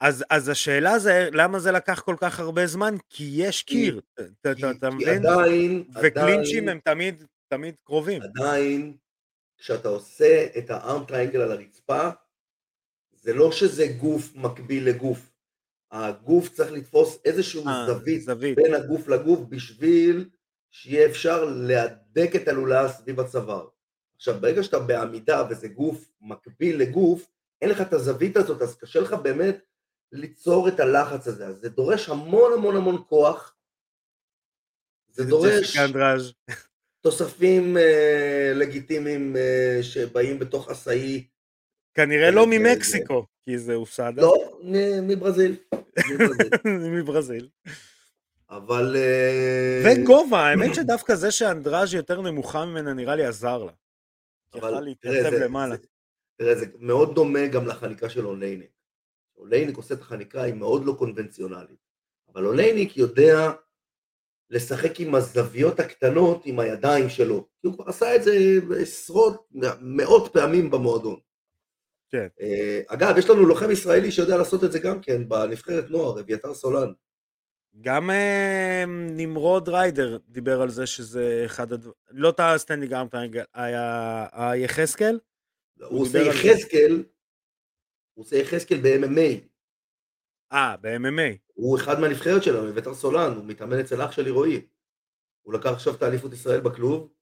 אז, אז השאלה זה, למה זה לקח כל כך הרבה זמן? כי יש קיר, אתה מבין? עדיין, וקלינצ'ים הם תמיד, תמיד קרובים. עדיין, כשאתה עושה את ה-arm triangle על הרצפה, זה לא שזה גוף מקביל לגוף. הגוף צריך לתפוס איזשהו אה, אה, זווית, זווית בין הגוף לגוף בשביל שיהיה אפשר להדק את הלולאה סביב הצוואר. עכשיו, ברגע שאתה בעמידה וזה גוף מקביל לגוף, אין לך את הזווית הזאת, אז קשה לך באמת ליצור את הלחץ הזה. אז זה דורש המון המון המון כוח. זה דורש תוספים אה, לגיטימיים אה, שבאים בתוך עשאי. כנראה לא ממקסיקו, כי זה אוסדה. לא, מברזיל. מברזיל. אבל... אה, וגובה, האמת שדווקא זה שאנדראז' יותר נמוכה ממנה נראה לי עזר לה. יכל להתייצב למעלה. תראה, זה מאוד דומה גם לחניקה של אולייניק. אולייניק עושה את החניקה, היא מאוד לא קונבנציונלית. אבל אולייניק יודע לשחק עם הזוויות הקטנות עם הידיים שלו. כי הוא כבר עשה את זה עשרות, מאות פעמים במועדון. כן. אה, אגב, יש לנו לוחם ישראלי שיודע לעשות את זה גם כן, בנבחרת נוער, אביתר סולן. גם uh, נמרוד ריידר דיבר על זה שזה אחד הדברים, לא את הסטנדי גארמפ, היה יחזקאל? הוא עושה יחזקאל, הוא עושה יחזקאל ב-MMA. אה, ב-MMA. הוא אחד מהנבחרת שלנו, אביתר סולן, הוא מתאמן אצל אח שלי רועי. הוא לקח עכשיו את האליפות ישראל בכלוב,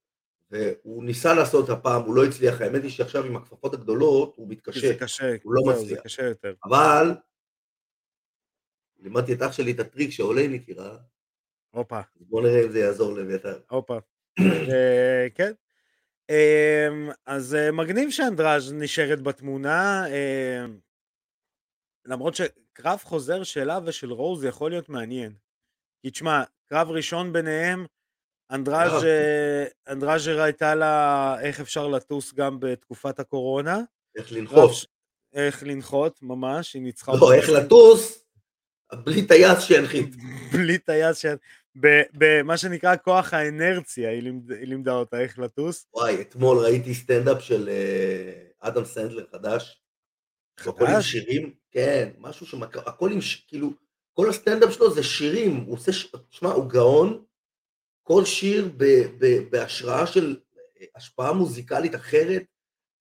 והוא ניסה לעשות הפעם, הוא לא הצליח, האמת היא שעכשיו עם הכפפות הגדולות הוא מתקשה, זה קשה, הוא לא מצליח. זה קשה יותר. אבל לימדתי את אח שלי את הטריק שעולה מכירה. הופה. בוא נראה אם זה יעזור לאביתר. הופה. אה, כן. אמ, אז אה, מגניב שאנדראז' נשארת בתמונה, אמ, למרות שקרב חוזר שלה ושל רוז יכול להיות מעניין. כי תשמע, קרב ראשון ביניהם, אנדראז' אנדראז' הייתה לה איך אפשר לטוס גם בתקופת הקורונה. איך לנחות. איך לנחות, ממש, היא ניצחה. לא, איך לטוס, בלי טייס שינחית. בלי טייס שינחית. במה שנקרא כוח האנרציה, היא, לימד, היא לימדה אותה איך לטוס. וואי, אתמול ראיתי סטנדאפ של אה, אדם סנדלר חדש. חדש? הכל עם שירים, כן, משהו שמק... הכל עם, ש... כאילו, כל הסטנדאפ שלו זה שירים, הוא עושה, ש... שמע, הוא גאון, כל שיר ב... ב... בהשראה של אה, השפעה מוזיקלית אחרת,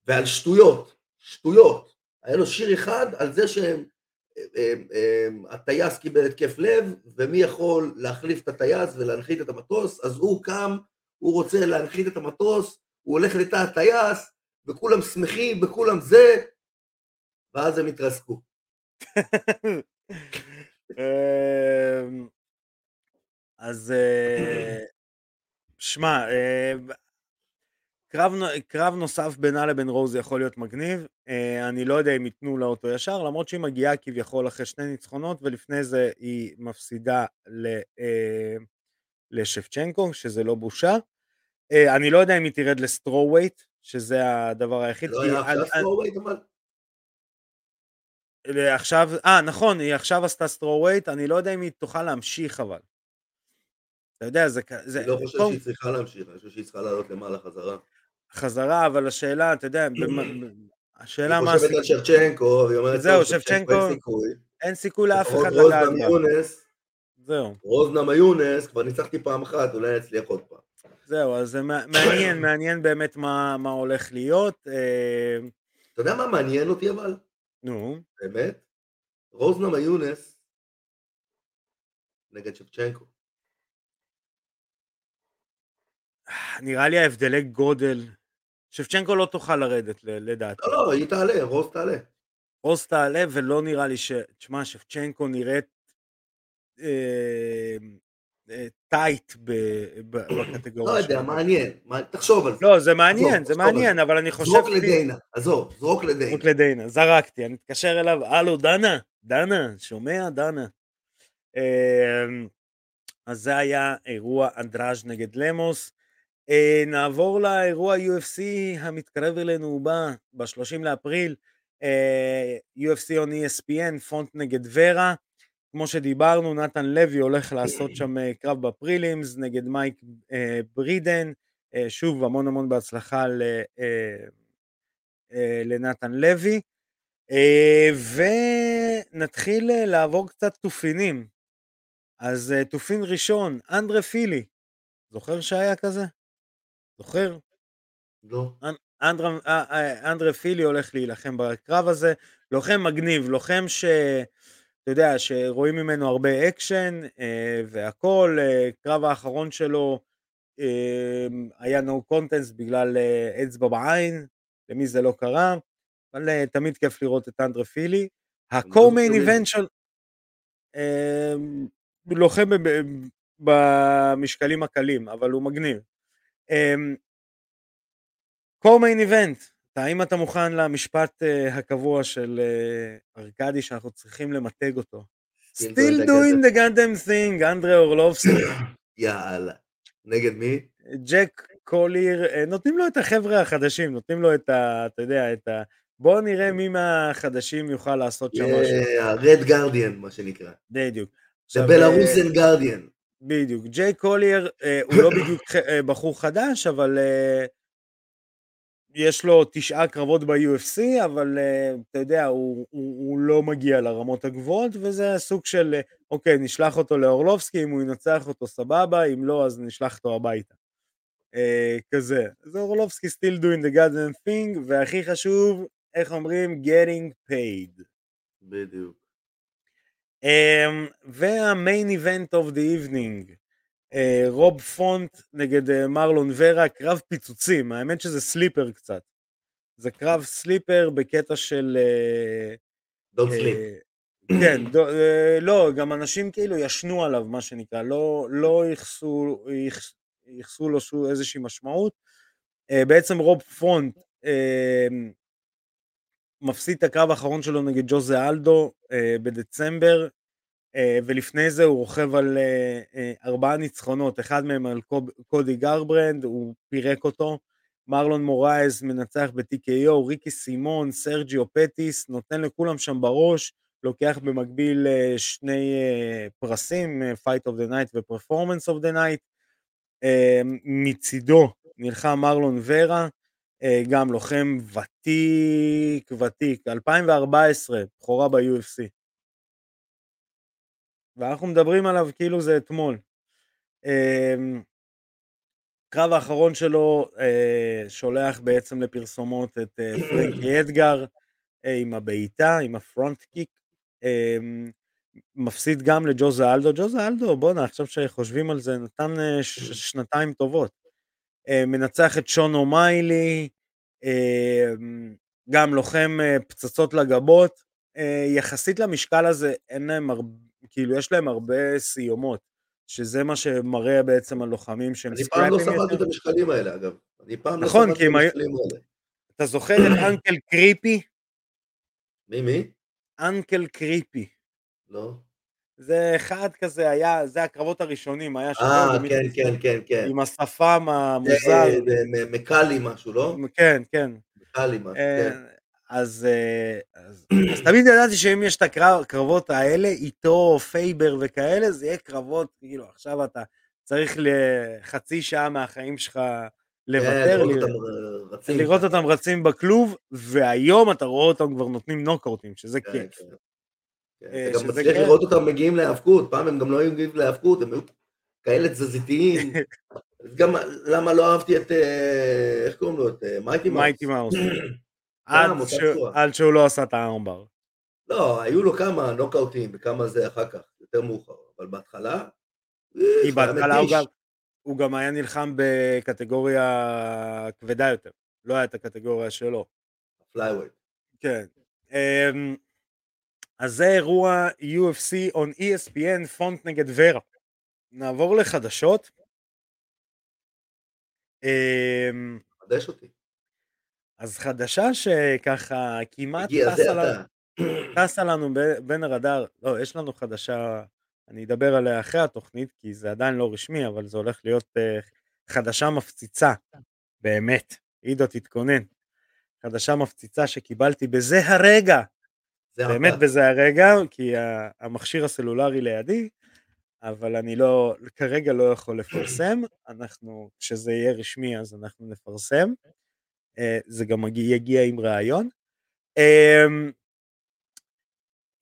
ועל שטויות, שטויות. היה לו שיר אחד על זה שהם הטייס קיבל התקף לב, ומי יכול להחליף את הטייס ולהנחית את המטוס, אז הוא קם, הוא רוצה להנחית את המטוס, הוא הולך לתא הטייס, וכולם שמחים, וכולם זה, ואז הם התרסקו. אמ, אז אה, שמע, אה, קרב, קרב נוסף בינה לבין רוז יכול להיות מגניב, אה, אני לא יודע אם ייתנו לה אותו ישר, למרות שהיא מגיעה כביכול אחרי שני ניצחונות, ולפני זה היא מפסידה ל, אה, לשבצ'נקו, שזה לא בושה. אה, אני לא יודע אם היא תרד ל-strawweight, שזה הדבר היחיד. לא היה עכשיו strawweight אבל? עכשיו, אה נכון, היא עכשיו עשתה strawweight, אני לא יודע אם היא תוכל להמשיך אבל. אתה יודע, זה... אני לא חושב שהיא צריכה להמשיך, אני חושב שהיא צריכה לעלות למעלה חזרה. חזרה, אבל השאלה, אתה יודע, השאלה מה... היא חושבת על שבצ'נקו, והיא אומרת, זהו, שבצ'נקו, אין סיכוי. לאף אחד לדעת זהו. רוזנמה יונס, כבר ניצחתי פעם אחת, אולי אצליח עוד פעם. זהו, אז זה מעניין, מעניין באמת מה, מה הולך להיות. אה, אתה יודע מה מעניין אותי אבל? נו. באמת? רוזנמה יונס נגד שבצ'נקו. נראה לי ההבדלי גודל, שבצ'נקו לא תוכל לרדת לדעתי. לא, לא, היא תעלה, רוז תעלה. רוז תעלה ולא נראה לי ש... תשמע, שבצ'נקו נראית אה, אה, טייט בקטגוריה. לא יודע, מעניין, תחשוב על זה. לא, זה מעניין, זה מעניין, אבל אני חושב... זרוק לדיינה, עזוב, זרוק לדיינה. זרוק לדיינה, זרקתי, אני אתקשר אליו, הלו, דנה, דנה, שומע, דנה. אה, אז זה היה אירוע אנדראז' נגד למוס. Uh, נעבור לאירוע UFC המתקרב אלינו, הוא בא ב-30 לאפריל, uh, UFC on ESPN, פונט נגד ורה, כמו שדיברנו, נתן לוי הולך לעשות שם uh, קרב בפרילימס נגד מייק uh, ברידן, uh, שוב המון המון בהצלחה ל, uh, uh, לנתן לוי, uh, ונתחיל uh, לעבור קצת תופינים, אז uh, תופין ראשון, אנדרה פילי, זוכר שהיה כזה? זוכר? לא. אנדרה, אה, אה, אנדרה פילי הולך להילחם בקרב הזה, לוחם מגניב, לוחם ש... אתה יודע, שרואים ממנו הרבה אקשן אה, והכל, אה, קרב האחרון שלו אה, היה no contest בגלל אה, אצבע בעין, למי זה לא קרה, אבל אה, תמיד כיף לראות את אנדרה פילי. ה-co-main event של... אה, לוחם במשקלים הקלים, אבל הוא מגניב. Co-main event, האם אתה מוכן למשפט uh, הקבוע של uh, ארכדי שאנחנו צריכים למתג אותו? Still doing the goddamn thing, אנדרה אורלובסקי. יאללה. נגד מי? ג'ק קוליר, אה, נותנים לו את החבר'ה החדשים, נותנים לו את ה... אתה יודע, את ה... בואו נראה מי מהחדשים יוכל לעשות שם משהו. ה-Red Guardian, מה שנקרא. בדיוק. The Belarusian Guardian. בדיוק. ג'יי קולייר הוא לא בדיוק בחור חדש, אבל יש לו תשעה קרבות ב-UFC, אבל אה, אתה יודע, הוא, הוא, הוא לא מגיע לרמות הגבוהות, וזה סוג של, אוקיי, נשלח אותו לאורלובסקי, אם הוא ינצח אותו סבבה, אם לא, אז נשלח אותו הביתה. Uh, כזה. אז אורלובסקי still doing the goddamn thing, והכי חשוב, איך אומרים? getting paid. בדיוק. Um, וה-main event of the evening. אה, רוב פונט נגד אה, מרלון ורה, קרב פיצוצים, האמת שזה סליפר קצת. זה קרב סליפר בקטע של... דוד אה, סליפ. כן, דו, לא, גם אנשים כאילו ישנו עליו, מה שנקרא, לא, לא ייחסו, ייחסו לו איזושהי משמעות. בעצם רוב פונט מפסיד את הקרב האחרון שלו נגד ג'וזה אלדו בדצמבר, אה, ולפני זה הוא רוכב על אה, אה, ארבעה ניצחונות, אחד מהם על קודי גרברנד, הוא פירק אותו, מרלון מורייז מנצח ב-TKO, ריקי סימון, סרג'יו פטיס, נותן לכולם שם בראש, לוקח במקביל שני פרסים, Fight of the Night ו-Performance of the Night. מצידו נלחם מרלון ורה, גם לוחם ותיק, ותיק, 2014, בכורה ב-UFC. ואנחנו מדברים עליו כאילו זה אתמול. אמ, קרב האחרון שלו אה, שולח בעצם לפרסומות את אה, פרנקי אדגר אה, עם הבעיטה, עם הפרונט קיק. אמ, מפסיד גם לג'וזה אלדו. ג'וזה אלדו, בואנה, עכשיו שחושבים על זה, נתן שנתיים טובות. מנצח את שונו מיילי, אמ, גם לוחם פצצות לגבות. יחסית למשקל הזה, אין להם הרבה... כאילו יש להם הרבה סיומות, שזה מה שמראה בעצם על לוחמים שהם. אני פעם לא ספרתי את המשקלים האלה אגב, אני פעם לא נכון, ספרתי את המשקלים האלה. אתה זוכר את Uncle Creepy? מי מי? Uncle Creepy. לא. זה אחד כזה היה, זה הקרבות הראשונים, היה שם. אה, כן, כן, כן, כן. עם השפם המוזר. מקאלי משהו, לא? כן, כן. מקאלי משהו, אה, כן. אז, אה, אז, אז תמיד ידעתי שאם יש את הקרבות האלה, איתו, פייבר וכאלה, זה יהיה קרבות, כאילו, עכשיו אתה צריך לחצי שעה מהחיים שלך לוותר, כן, לראות, אותם רצים. לראות אותם רצים בכלוב, והיום אתה רואה אותם כבר נותנים נוקאוטים, שזה כן, כיף. כן. כן. אה, אתה גם מצליח לראות אותם מגיעים להיאבקות, פעם הם גם לא היו מגיעים להיאבקות, הם היו כאלה תזזיתיים. גם למה לא אהבתי את, אה, איך קוראים לו, את מייקי מאוס? מייקי מאוס. עד, שהוא לא עשה את הארמבר. לא, היו לו כמה נוקאוטים וכמה זה אחר כך, יותר מאוחר, אבל בהתחלה... כי בהתחלה הוא גם, הוא גם היה נלחם בקטגוריה כבדה יותר, לא היה את הקטגוריה שלו. flyweight. כן. אז זה אירוע UFC on ESPN פונט נגד ורה. נעבור לחדשות. אמ, חדש אותי. אז חדשה שככה כמעט טסה לנו, לנו בין הרדאר, לא, יש לנו חדשה, אני אדבר עליה אחרי התוכנית, כי זה עדיין לא רשמי, אבל זה הולך להיות uh, חדשה מפציצה, באמת. עידו, תתכונן. חדשה מפציצה שקיבלתי בזה הרגע, באמת בזה הרגע, כי המכשיר הסלולרי לידי, אבל אני לא, כרגע לא יכול לפרסם, אנחנו, כשזה יהיה רשמי אז אנחנו נפרסם. אה, זה גם יגיע עם ראיון. אמ,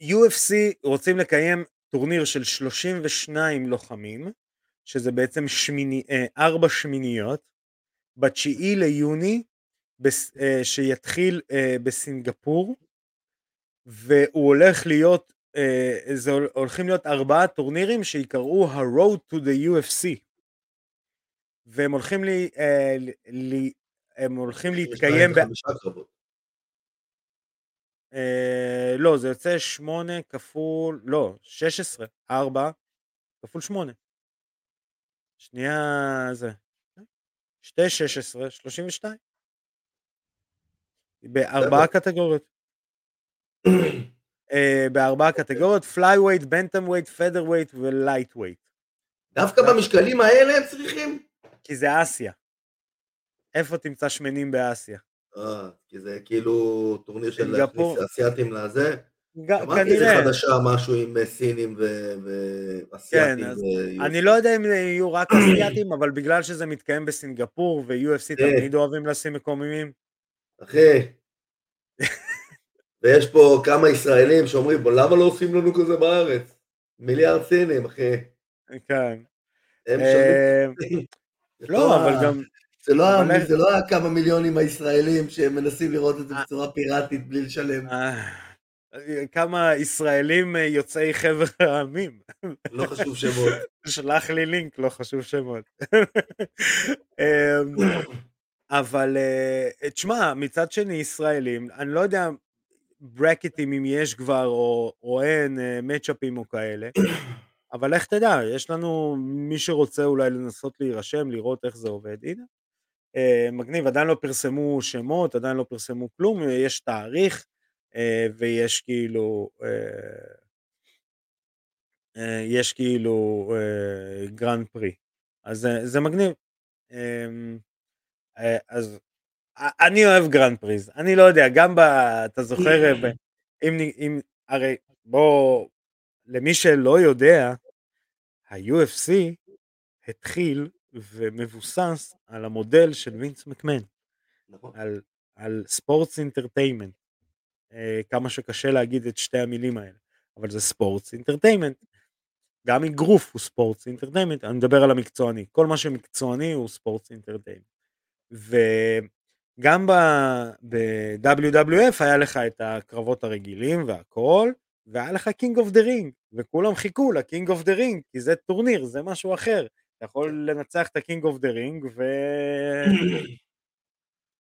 UFC רוצים לקיים טורניר של 32 לוחמים, שזה בעצם שמיני, אה, ארבע שמיניות, בתשיעי ליוני, אה, שיתחיל בסינגפור, והוא הולך להיות, זה הולכים להיות ארבעה טורנירים שיקראו ה-Road to the UFC. והם הולכים לי, לי, הם הולכים להתקיים... ב... אה, לא, זה יוצא 8 כפול, לא, 16, 4 כפול 8. שנייה זה. 2, 16, 32. בארבעה קטגוריות. אה, בארבעה קטגוריות, featherweight ו lightweight. דווקא במשקלים האלה הם צריכים? כי זה אסיה. איפה תמצא שמנים באסיה? אה, כי זה כאילו טורניר של. להכניס אסיאתים לזה. שמעתי איזה. חדשה, משהו עם אה, סינים ואסיאתים. כן, אז אני לא יודע אם יהיו רק אסיאתים, אבל בגלל שזה מתקיים בסינגפור ו-UFC. תמיד אוהבים לשים מקוממים, אחי, ויש פה כמה ישראלים שאומרים, "בוא, למה לא עושים לנו כזה בארץ? מיליארד סינים, אחי. כן. הם אה. זה לא, אבל גם, זה לא ה- אבל איך- זה לא הכמה מיליונים הישראלים שמנסים לראות את זה. בצורה פיראטית בלי לשלם. אה, כמה ישראלים אה, יוצאי חבר העמים. לא חשוב שמות. שלח לי לינק, לא חשוב שמות. אמ, אבל תשמע, מצד שני ישראלים, אני לא יודע brackets אם יש כבר או, או אין matchups או כאלה, אבל איך תדע, יש לנו מי שרוצה אולי לנסות להירשם, לראות איך זה עובד, הנה. אה, מגניב, עדיין לא פרסמו שמות, עדיין לא פרסמו כלום, יש תאריך אה, ויש כאילו, אה, אה, יש כאילו אה, Grand Prix, אז זה- זה מגניב. אמ, אה, אז אני אוהב Grand Prix, אני לא יודע, גם ב... אתה זוכר, ב- אם, אם, הרי בוא, למי שלא יודע, ה-UFC התחיל ומבוסס על המודל של וינס מקמן, נכון. על, על sports entertainment, כמה שקשה להגיד את שתי המילים האלה, אבל זה sports entertainment. גם אגרוף הוא sports entertainment, אני מדבר על המקצועני, כל מה שמקצועני הוא sports entertainment. וגם ב-WWF היה לך את הקרבות הרגילים והכל, והיה לך King of the Ring, וכולם חיכו ל King of the Ring, כי זה טורניר, זה משהו אחר. אתה יכול לנצח את ה King of the Ring ו...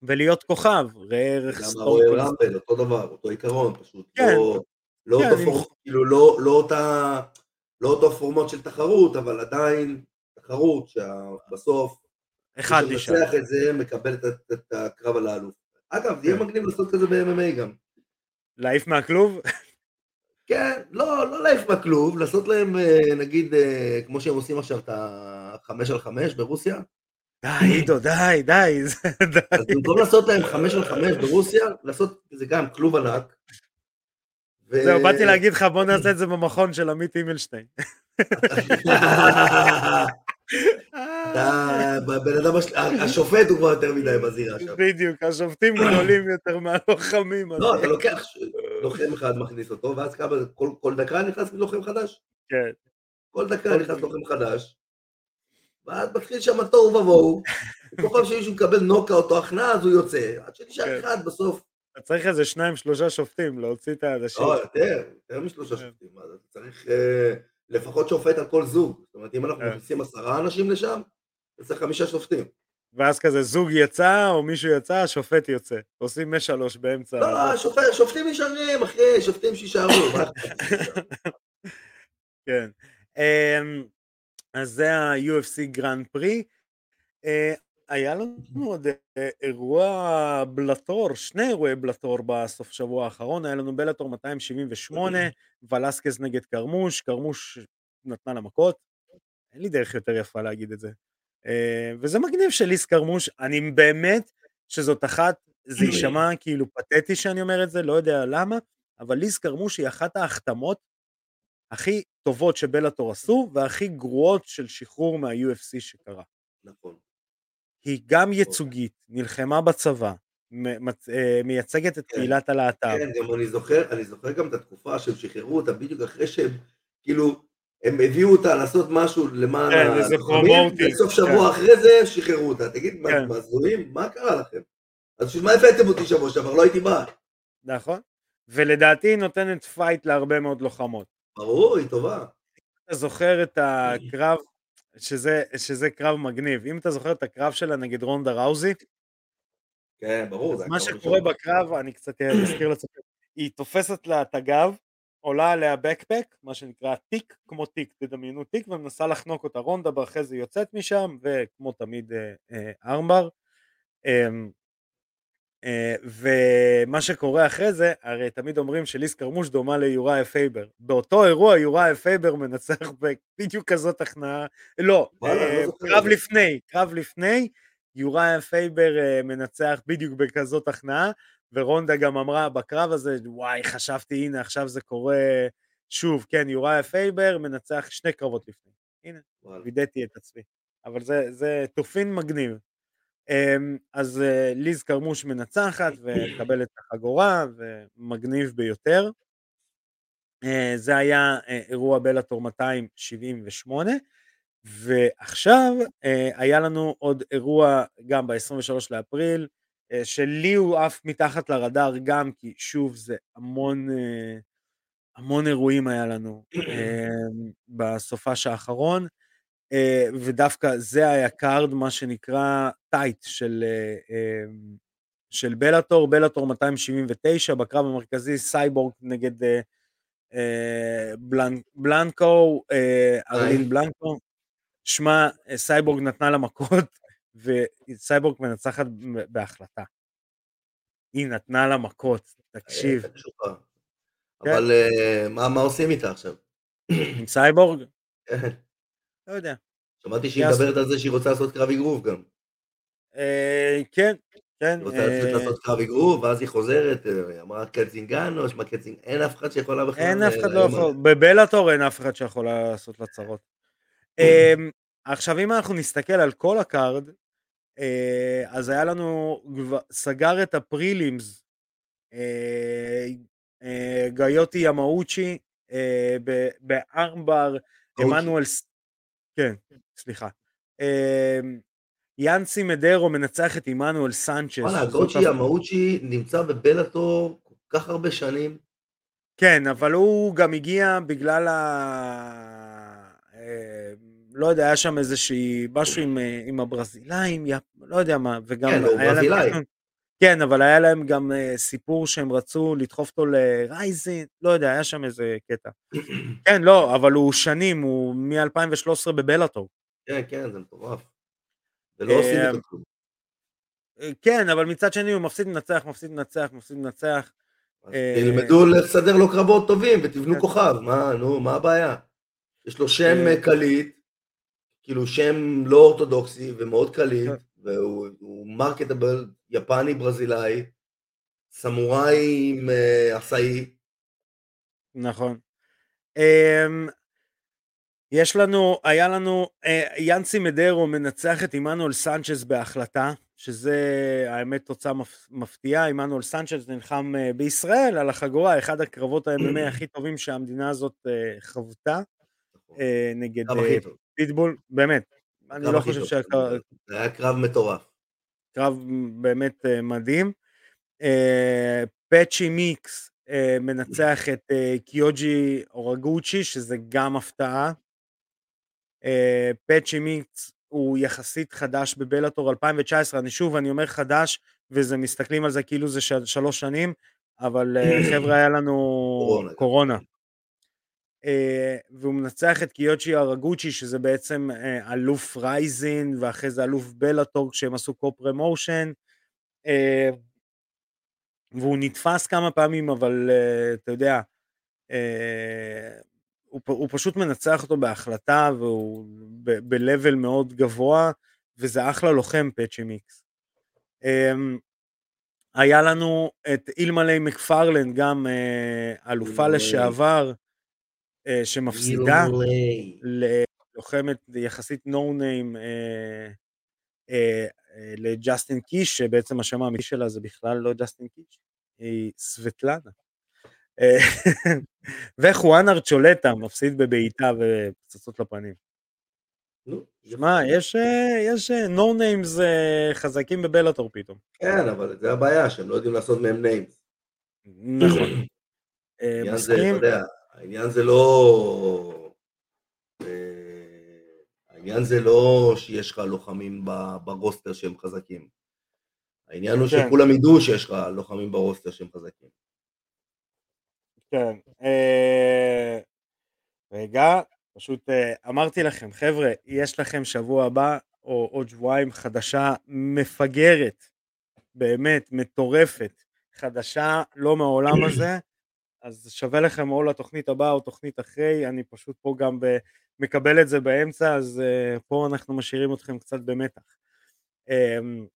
ולהיות כוכב, ראה ערך גם ספורט. ה Royal- Rumble, אותו דבר, אותו עיקרון, פשוט. כן. לא- לא כן, אותו אני- פורמט, כאילו לא לא אותה, לא אותו פורמט של תחרות, אבל עדיין תחרות שבסוף, אחד מי נשאר. שמנצח את זה מקבל את- את- את הקרב על האלוף. אגב, יהיה כן. מגניב לעשות כזה ב-MMA גם. להעיף מהכלוב? כן, לא, לא להעיף מהכלוב, לעשות להם אה, נגיד, אה, כמו שהם עושים עכשיו את החמש על חמש ברוסיה, די, עידו, די, די, זה- אז די. במקום לעשות להם חמש על חמש ברוסיה, לעשות זה גם כלוב ענק. ו- זהו, באתי להגיד לך, בוא נעשה את זה במכון של עמית הימלשטיין. אתה, בן אדם, הש- השופט הוא כבר יותר מדי בזירה שם. בדיוק, השופטים גדולים יותר מהלוחמים. לא, אתה לוקח לוחם אחד, מכניס אותו, ואז כמה, כל- דקה נכנס לוחם חדש? כן. כל דקה נכנס לוחם חדש, ואז מתחיל שם תוהו ובוהו, וכל פעם שמישהו מקבל נוקאוט או הכנעה אז הוא יוצא, עד שנשאר כן. אחד בסוף. אתה צריך איזה שניים, שלושה שופטים להוציא את האנשים. לא, יותר, יותר משלושה כן. שופטים, אתה צריך אה, לפחות שופט על כל זוג. זאת אומרת, אם אנחנו כן. מכניסים עשרה אנשים לשם, צריך חמישה שופטים. ואז כזה זוג יצא, או מישהו יצא, השופט יוצא. עושים משלוש באמצע. לא, לא, שופט- שופטים נשארים, אחי, שופטים שיישארו. לי? כן. אמ, אז זה ה-UFC Grand Prix. היה לנו עוד אה, אירוע בלטור, שני אירועי בלטור בסוף שבוע האחרון, היה לנו בלטור 278, ולסקז נגד קרמוש, קרמוש נתנה לה מכות, אין לי דרך יותר יפה להגיד את זה. אה, וזה מגניב שליס קרמוש, אני באמת שזאת אחת, זה יישמע כאילו פתטי שאני אומר את זה, לא יודע למה, אבל ליס קרמוש היא אחת ההחתמות הכי טובות שבלטור עשו, והכי גרועות של שחרור מה-UFC שקרה. נכון. היא גם ייצוגית, נלחמה בצבא, אה, מייצגת את כן. קהילת הלהט"ב. כן, גם אני זוכר, אני זוכר גם את התקופה שהם שחררו אותה בדיוק אחרי שהם, כאילו, הם הביאו אותה לעשות משהו למען כן, הלוחמים, וסוף שבוע אחרי זה שחררו אותה. תגיד, כן. הזויים? מה קרה לכם? אז בשביל מה הבאתם אותי שבוע שעבר? לא הייתי בא. נכון? ולדעתי היא נותנת fight להרבה מאוד לוחמות. ברור, היא טובה. אתה זוכר את הקרב, שזה, שזה קרב מגניב, אם אתה זוכר את הקרב שלה נגד רונדה ראוזי, כן, ברור. זה מה שקורה הראשון. בקרב, אני קצת אזכיר לצפות, היא תופסת לה את הגב, עולה עליה backpack, מה שנקרא תיק, כמו תיק, תדמיינו תיק, ומנסה לחנוק אותה רונדה, ואחרי זה יוצאת משם, וכמו תמיד אה, אה, armbar. אה, אה, ומה שקורה אחרי זה, הרי תמיד אומרים שליז קרמוש דומה ליוריה פייבר. באותו אירוע יוריה פייבר מנצח בדיוק כזאת הכנעה, לא, אה, לא את קרב. לפני, קרב לפני, יוריה פייבר אה, מנצח בדיוק בכזאת הכנעה, ורונדה גם אמרה בקרב הזה, וואי, חשבתי, הנה, עכשיו זה קורה שוב, כן, יוריה פייבר מנצח שני קרבות לפני. הנה, וידאתי את עצמי. אבל זה, זה תופין מגניב. אמ, אז אה, ליז קרמוש מנצחת ומקבלת את החגורה, ומגניב ביותר. אה, זה היה אה, אירוע בלאטור 278, ועכשיו היה לנו עוד אירוע גם ב-23 לאפריל, שלי הוא עף מתחת לרדאר גם, כי שוב זה המון, המון אירועים היה לנו בסופש האחרון. אה, ודווקא זה היה card, מה שנקרא tight של, אה, אמ, של בלאטור, בלאטור 279, בקרב המרכזי סייבורג נגד אה, בלנ, בלנקו, ארלין בלנקו. שמע, סייבורג נתנה לה מכות, וסייבורג מנצחת בהחלטה. היא נתנה לה מכות, תקשיב. כן. אבל מה, מה עושים איתה עכשיו? עם סייבורג? כן. לא יודע. שמעתי שהיא מדברת על זה שהיא רוצה לעשות קרב אגרוף גם. אה, כן, כן. היא רוצה אה, לעשות קרב אגרוף, ואז היא חוזרת, אה, אמרה קצינגנו, שמע קצינג, אין אף אחד שיכולה בכלל... אין אף אחד לא יכול, בבלאטור אין אף אחד שיכול לעשות לה צרות. אמ, עכשיו אם אנחנו נסתכל על כל הקארד, אז היה לנו, סגר את הפרילימס, גיוטי ימאוצ'י, בארמבר, עמנואל כן, סליחה. אמ, יאנסי מדרו מנצח את עמנואל סנצ'ס. וואלה, גוצ'י המהוצ'י נמצא בבלאטור כל כך הרבה שנים. כן, אבל הוא גם הגיע בגלל ה... אמ, לא יודע, היה שם איזושהי, משהו עם, עם הברזילאים, לא יודע מה, וגם... כן, הוא ברזילאי. כן, אבל היה להם גם uh, סיפור שהם רצו לדחוף אותו לרייזין, לא יודע, היה שם איזה קטע. כן, לא, אבל הוא שנים, הוא מ-2013 בבלאטור. כן, כן, זה מטורף. ולא עושים את זה כלום. אה, כן, אבל מצד שני הוא מפסיד לנצח, מפסיד לנצח, מפסיד לנצח. אה, תלמדו לסדר לו קרבות טובים ותבנו כן. כוכב, מה, נו, מה הבעיה? יש לו שם קליט, כאילו שם לא אורתודוקסי ומאוד קליט. כן. והוא מרקטבל יפני ברזילאי, סמוראי עם עשאי. נכון. Um, יש לנו, היה לנו, uh, יאנסי מדרו מנצח את עמנואל סנצ'ז בהחלטה, שזה האמת תוצאה מפתיעה, עמנואל סנצ'ז נלחם uh, בישראל על החגורה, אחד הקרבות ה-MMA הכי טובים שהמדינה הזאת חוותה, uh, נגד פיטבול, באמת, אני לא חושב שהיה... זה היה קרב מטורף. קרב באמת uh, מדהים. Uh, פצ'י מיקס uh, מנצח את uh, קיוג'י אורגוצ'י, שזה גם הפתעה. Uh, פצ'י מיקס הוא יחסית חדש בבלאטור 2019, אני שוב, אני אומר חדש, וזה מסתכלים על זה כאילו זה של, שלוש שנים, אבל uh, חבר'ה, היה לנו קורונה. אה, והוא מנצח את קיוצ'י ארגוצ'י שזה בעצם אה, אלוף רייזין ואחרי זה אלוף בלאטור כשהם עשו קו-פרמושן אה, והוא נתפס כמה פעמים אבל אתה יודע הוא, הוא פשוט מנצח אותו בהחלטה והוא ב-level מאוד גבוה וזה אחלה לוחם פצ'י מיקס. היה לנו את אילמלי מקפרלן גם אלופה לשעבר שמפסידה ללוחמת יחסית נו ניים אה, אה, לג'סטין קיש, שבעצם השם האמיתי שלה זה בכלל לא ג'סטין קיש, היא סבטלנה. וחואן ארצ'ולטה מפסיד בבעיטה ופצצות לפנים. שמע, יש, יש no names חזקים בבלאטור פתאום. כן, אבל זה הבעיה, שהם לא יודעים לעשות מהם names. נכון. מסכים? העניין זה לא... אה, העניין זה לא שיש לך לוחמים ב roster שהם חזקים. העניין הוא כן. שכולם ידעו שיש לך לוחמים ברוסטר שהם חזקים. כן. אה, רגע, פשוט אה, אמרתי לכם, חבר'ה, יש לכם שבוע הבא או עוד שבועיים חדשה מפגרת, באמת, מטורפת, חדשה, לא מהעולם הזה. אז שווה לכם או לתוכנית הבאה או תוכנית אחרי, אני פשוט פה גם ב, מקבל את זה באמצע, אז uh, פה אנחנו משאירים אתכם קצת במתח. אמ,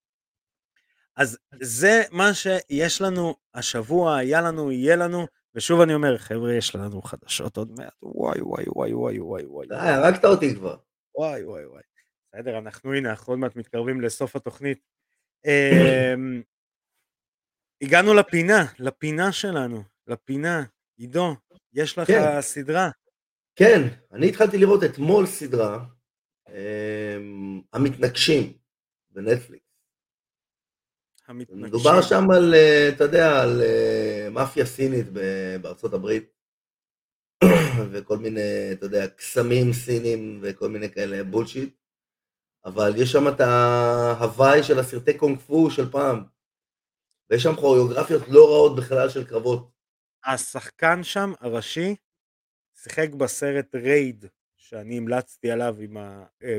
אז זה מה שיש לנו השבוע, היה לנו, יהיה לנו, ושוב אני אומר, חבר'ה, יש לנו חדשות עוד מעט, וואי וואי וואי וואי וואי וואי. די, הרגת אותי כבר. וואי וואי וואי. בסדר, אנחנו הנה, אנחנו עוד מעט מתקרבים לסוף התוכנית. אמ, הגענו לפינה, לפינה שלנו, לפינה. עידו, יש לך כן. סדרה. כן, אני התחלתי לראות אתמול סדרה, אמ, המתנגשים, בנטפליקס. המתנגשים. מדובר שם על, אה, אתה יודע, על אה, מאפיה סינית בארצות הברית, וכל מיני, אתה יודע, קסמים סינים וכל מיני כאלה bullshit, אבל יש שם את ההוואי של הסרטי קונג פו של פעם, ויש שם כוריאוגרפיות לא רעות בכלל של קרבות. השחקן שם, הראשי, שיחק בסרט Raid, שאני המלצתי עליו עם, ה, אה,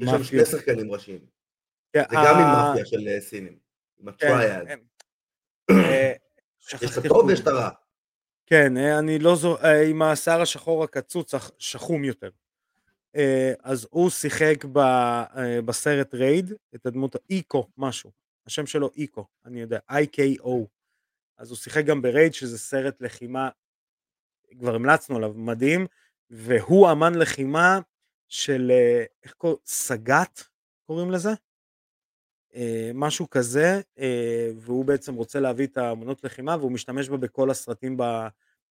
יש שם. שני שחקנים ראשיים, כן, זה גם עם מאפיה של אה, סינים, עם כן, ה triad. אה, יש את הטוב ויש את הרע. כן, אני לא זו... עם השיער השחור הקצוץ, שחום יותר. אז הוא שיחק ב... בסרט Raid, את הדמות איקו, משהו. השם שלו איקו, אני יודע, IKO. אז הוא שיחק גם ב Raid, שזה סרט לחימה, כבר המלצנו עליו, מדהים, והוא אמן לחימה של, אה, איך קוראים? סגת קוראים לזה? משהו כזה, אה, והוא בעצם רוצה להביא את האמנות לחימה, והוא משתמש בה בכל הסרטים, ב...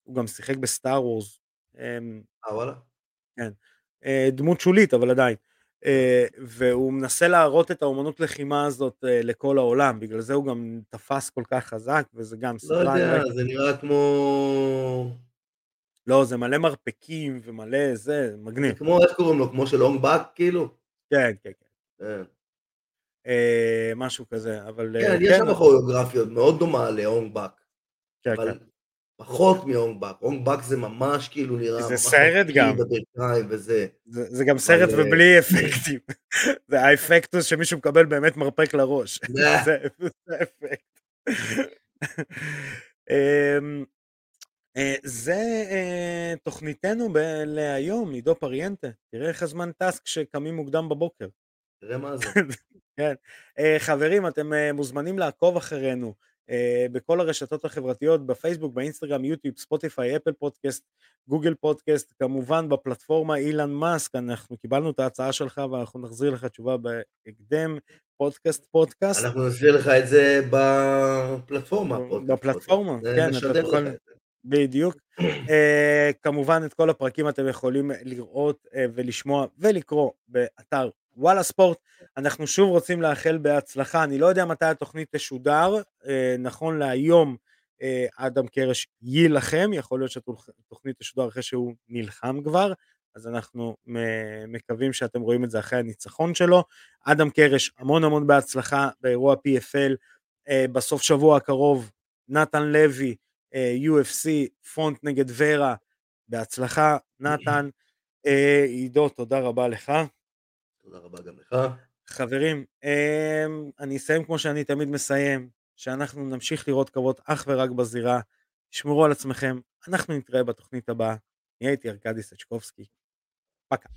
הוא גם שיחק בסטאר וורס. אמ, אה וואלה? אה, דמות שולית, אבל עדיין. אה, והוא מנסה להראות את האומנות לחימה הזאת אה, לכל העולם, בגלל זה הוא גם תפס כל כך חזק, וזה גם לא סדרה, אני יודע, רואה- זה נראה כמו... לא, זה מלא מרפקים ומלא זה, זה מגניב. כמו, איך קוראים לו? כמו של אונג באק כאילו? כן, כן, כן. כן, אה, משהו כזה, אבל... אה, כן, יש שם כוריאוגרפיות מאוד דומה לאונג באק, כן, אבל כן. פחות. אונג באק זה ממש כאילו נראה... זה סרט גם. וזה. זה, זה גם סרט אבל, אה, ובלי אפקטים. זה האפקט הוא שמישהו מקבל באמת מרפק לראש. אה. זה זה האפקט. אמ, אה, זה אה, תוכניתנו ב- להיום, עידו פריאנטה. תראה איך הזמן טס כשקמים מוקדם בבוקר. תראה מה זה. כן. אה, חברים, אתם אה, מוזמנים לעקוב אחרינו אה, בכל הרשתות החברתיות, בפייסבוק, באינסטגרם, יוטיוב, ספוטיפיי, אפל פודקאסט, גוגל פודקאסט, כמובן בפלטפורמה אילן מאסק, אנחנו קיבלנו את ההצעה שלך ואנחנו נחזיר לך תשובה בהקדם, פודקאסט פודקאסט. אנחנו נסביר לך את זה בפלטפורמה. הפודקאסט. בפלטפורמה, זה כן, אתה זה. בדיוק. אה, כמובן את כל הפרקים אתם יכולים לראות אה, ולשמוע ולקרוא באתר וואלה ספורט. אנחנו שוב רוצים לאחל בהצלחה, אני לא יודע מתי התוכנית תשודר, אה, נכון להיום אה, אדם קרש יילחם, יכול להיות שהתוכנית תשודר אחרי שהוא נלחם כבר, אז אנחנו מקווים שאתם רואים את זה אחרי הניצחון שלו. אדם קרש, המון המון בהצלחה באירוע PFL, אה, בסוף שבוע הקרוב, נתן לוי, UFC, פונט נגד ורה, בהצלחה, נתן. עידו, תודה רבה לך. תודה רבה גם לך. חברים, אה, אני אסיים כמו שאני תמיד מסיים, שאנחנו נמשיך לראות קרבות אך ורק בזירה, תשמרו על עצמכם, אנחנו נתראה בתוכנית הבאה, אני הייתי ארכדי סצ'קובסקי, פקה.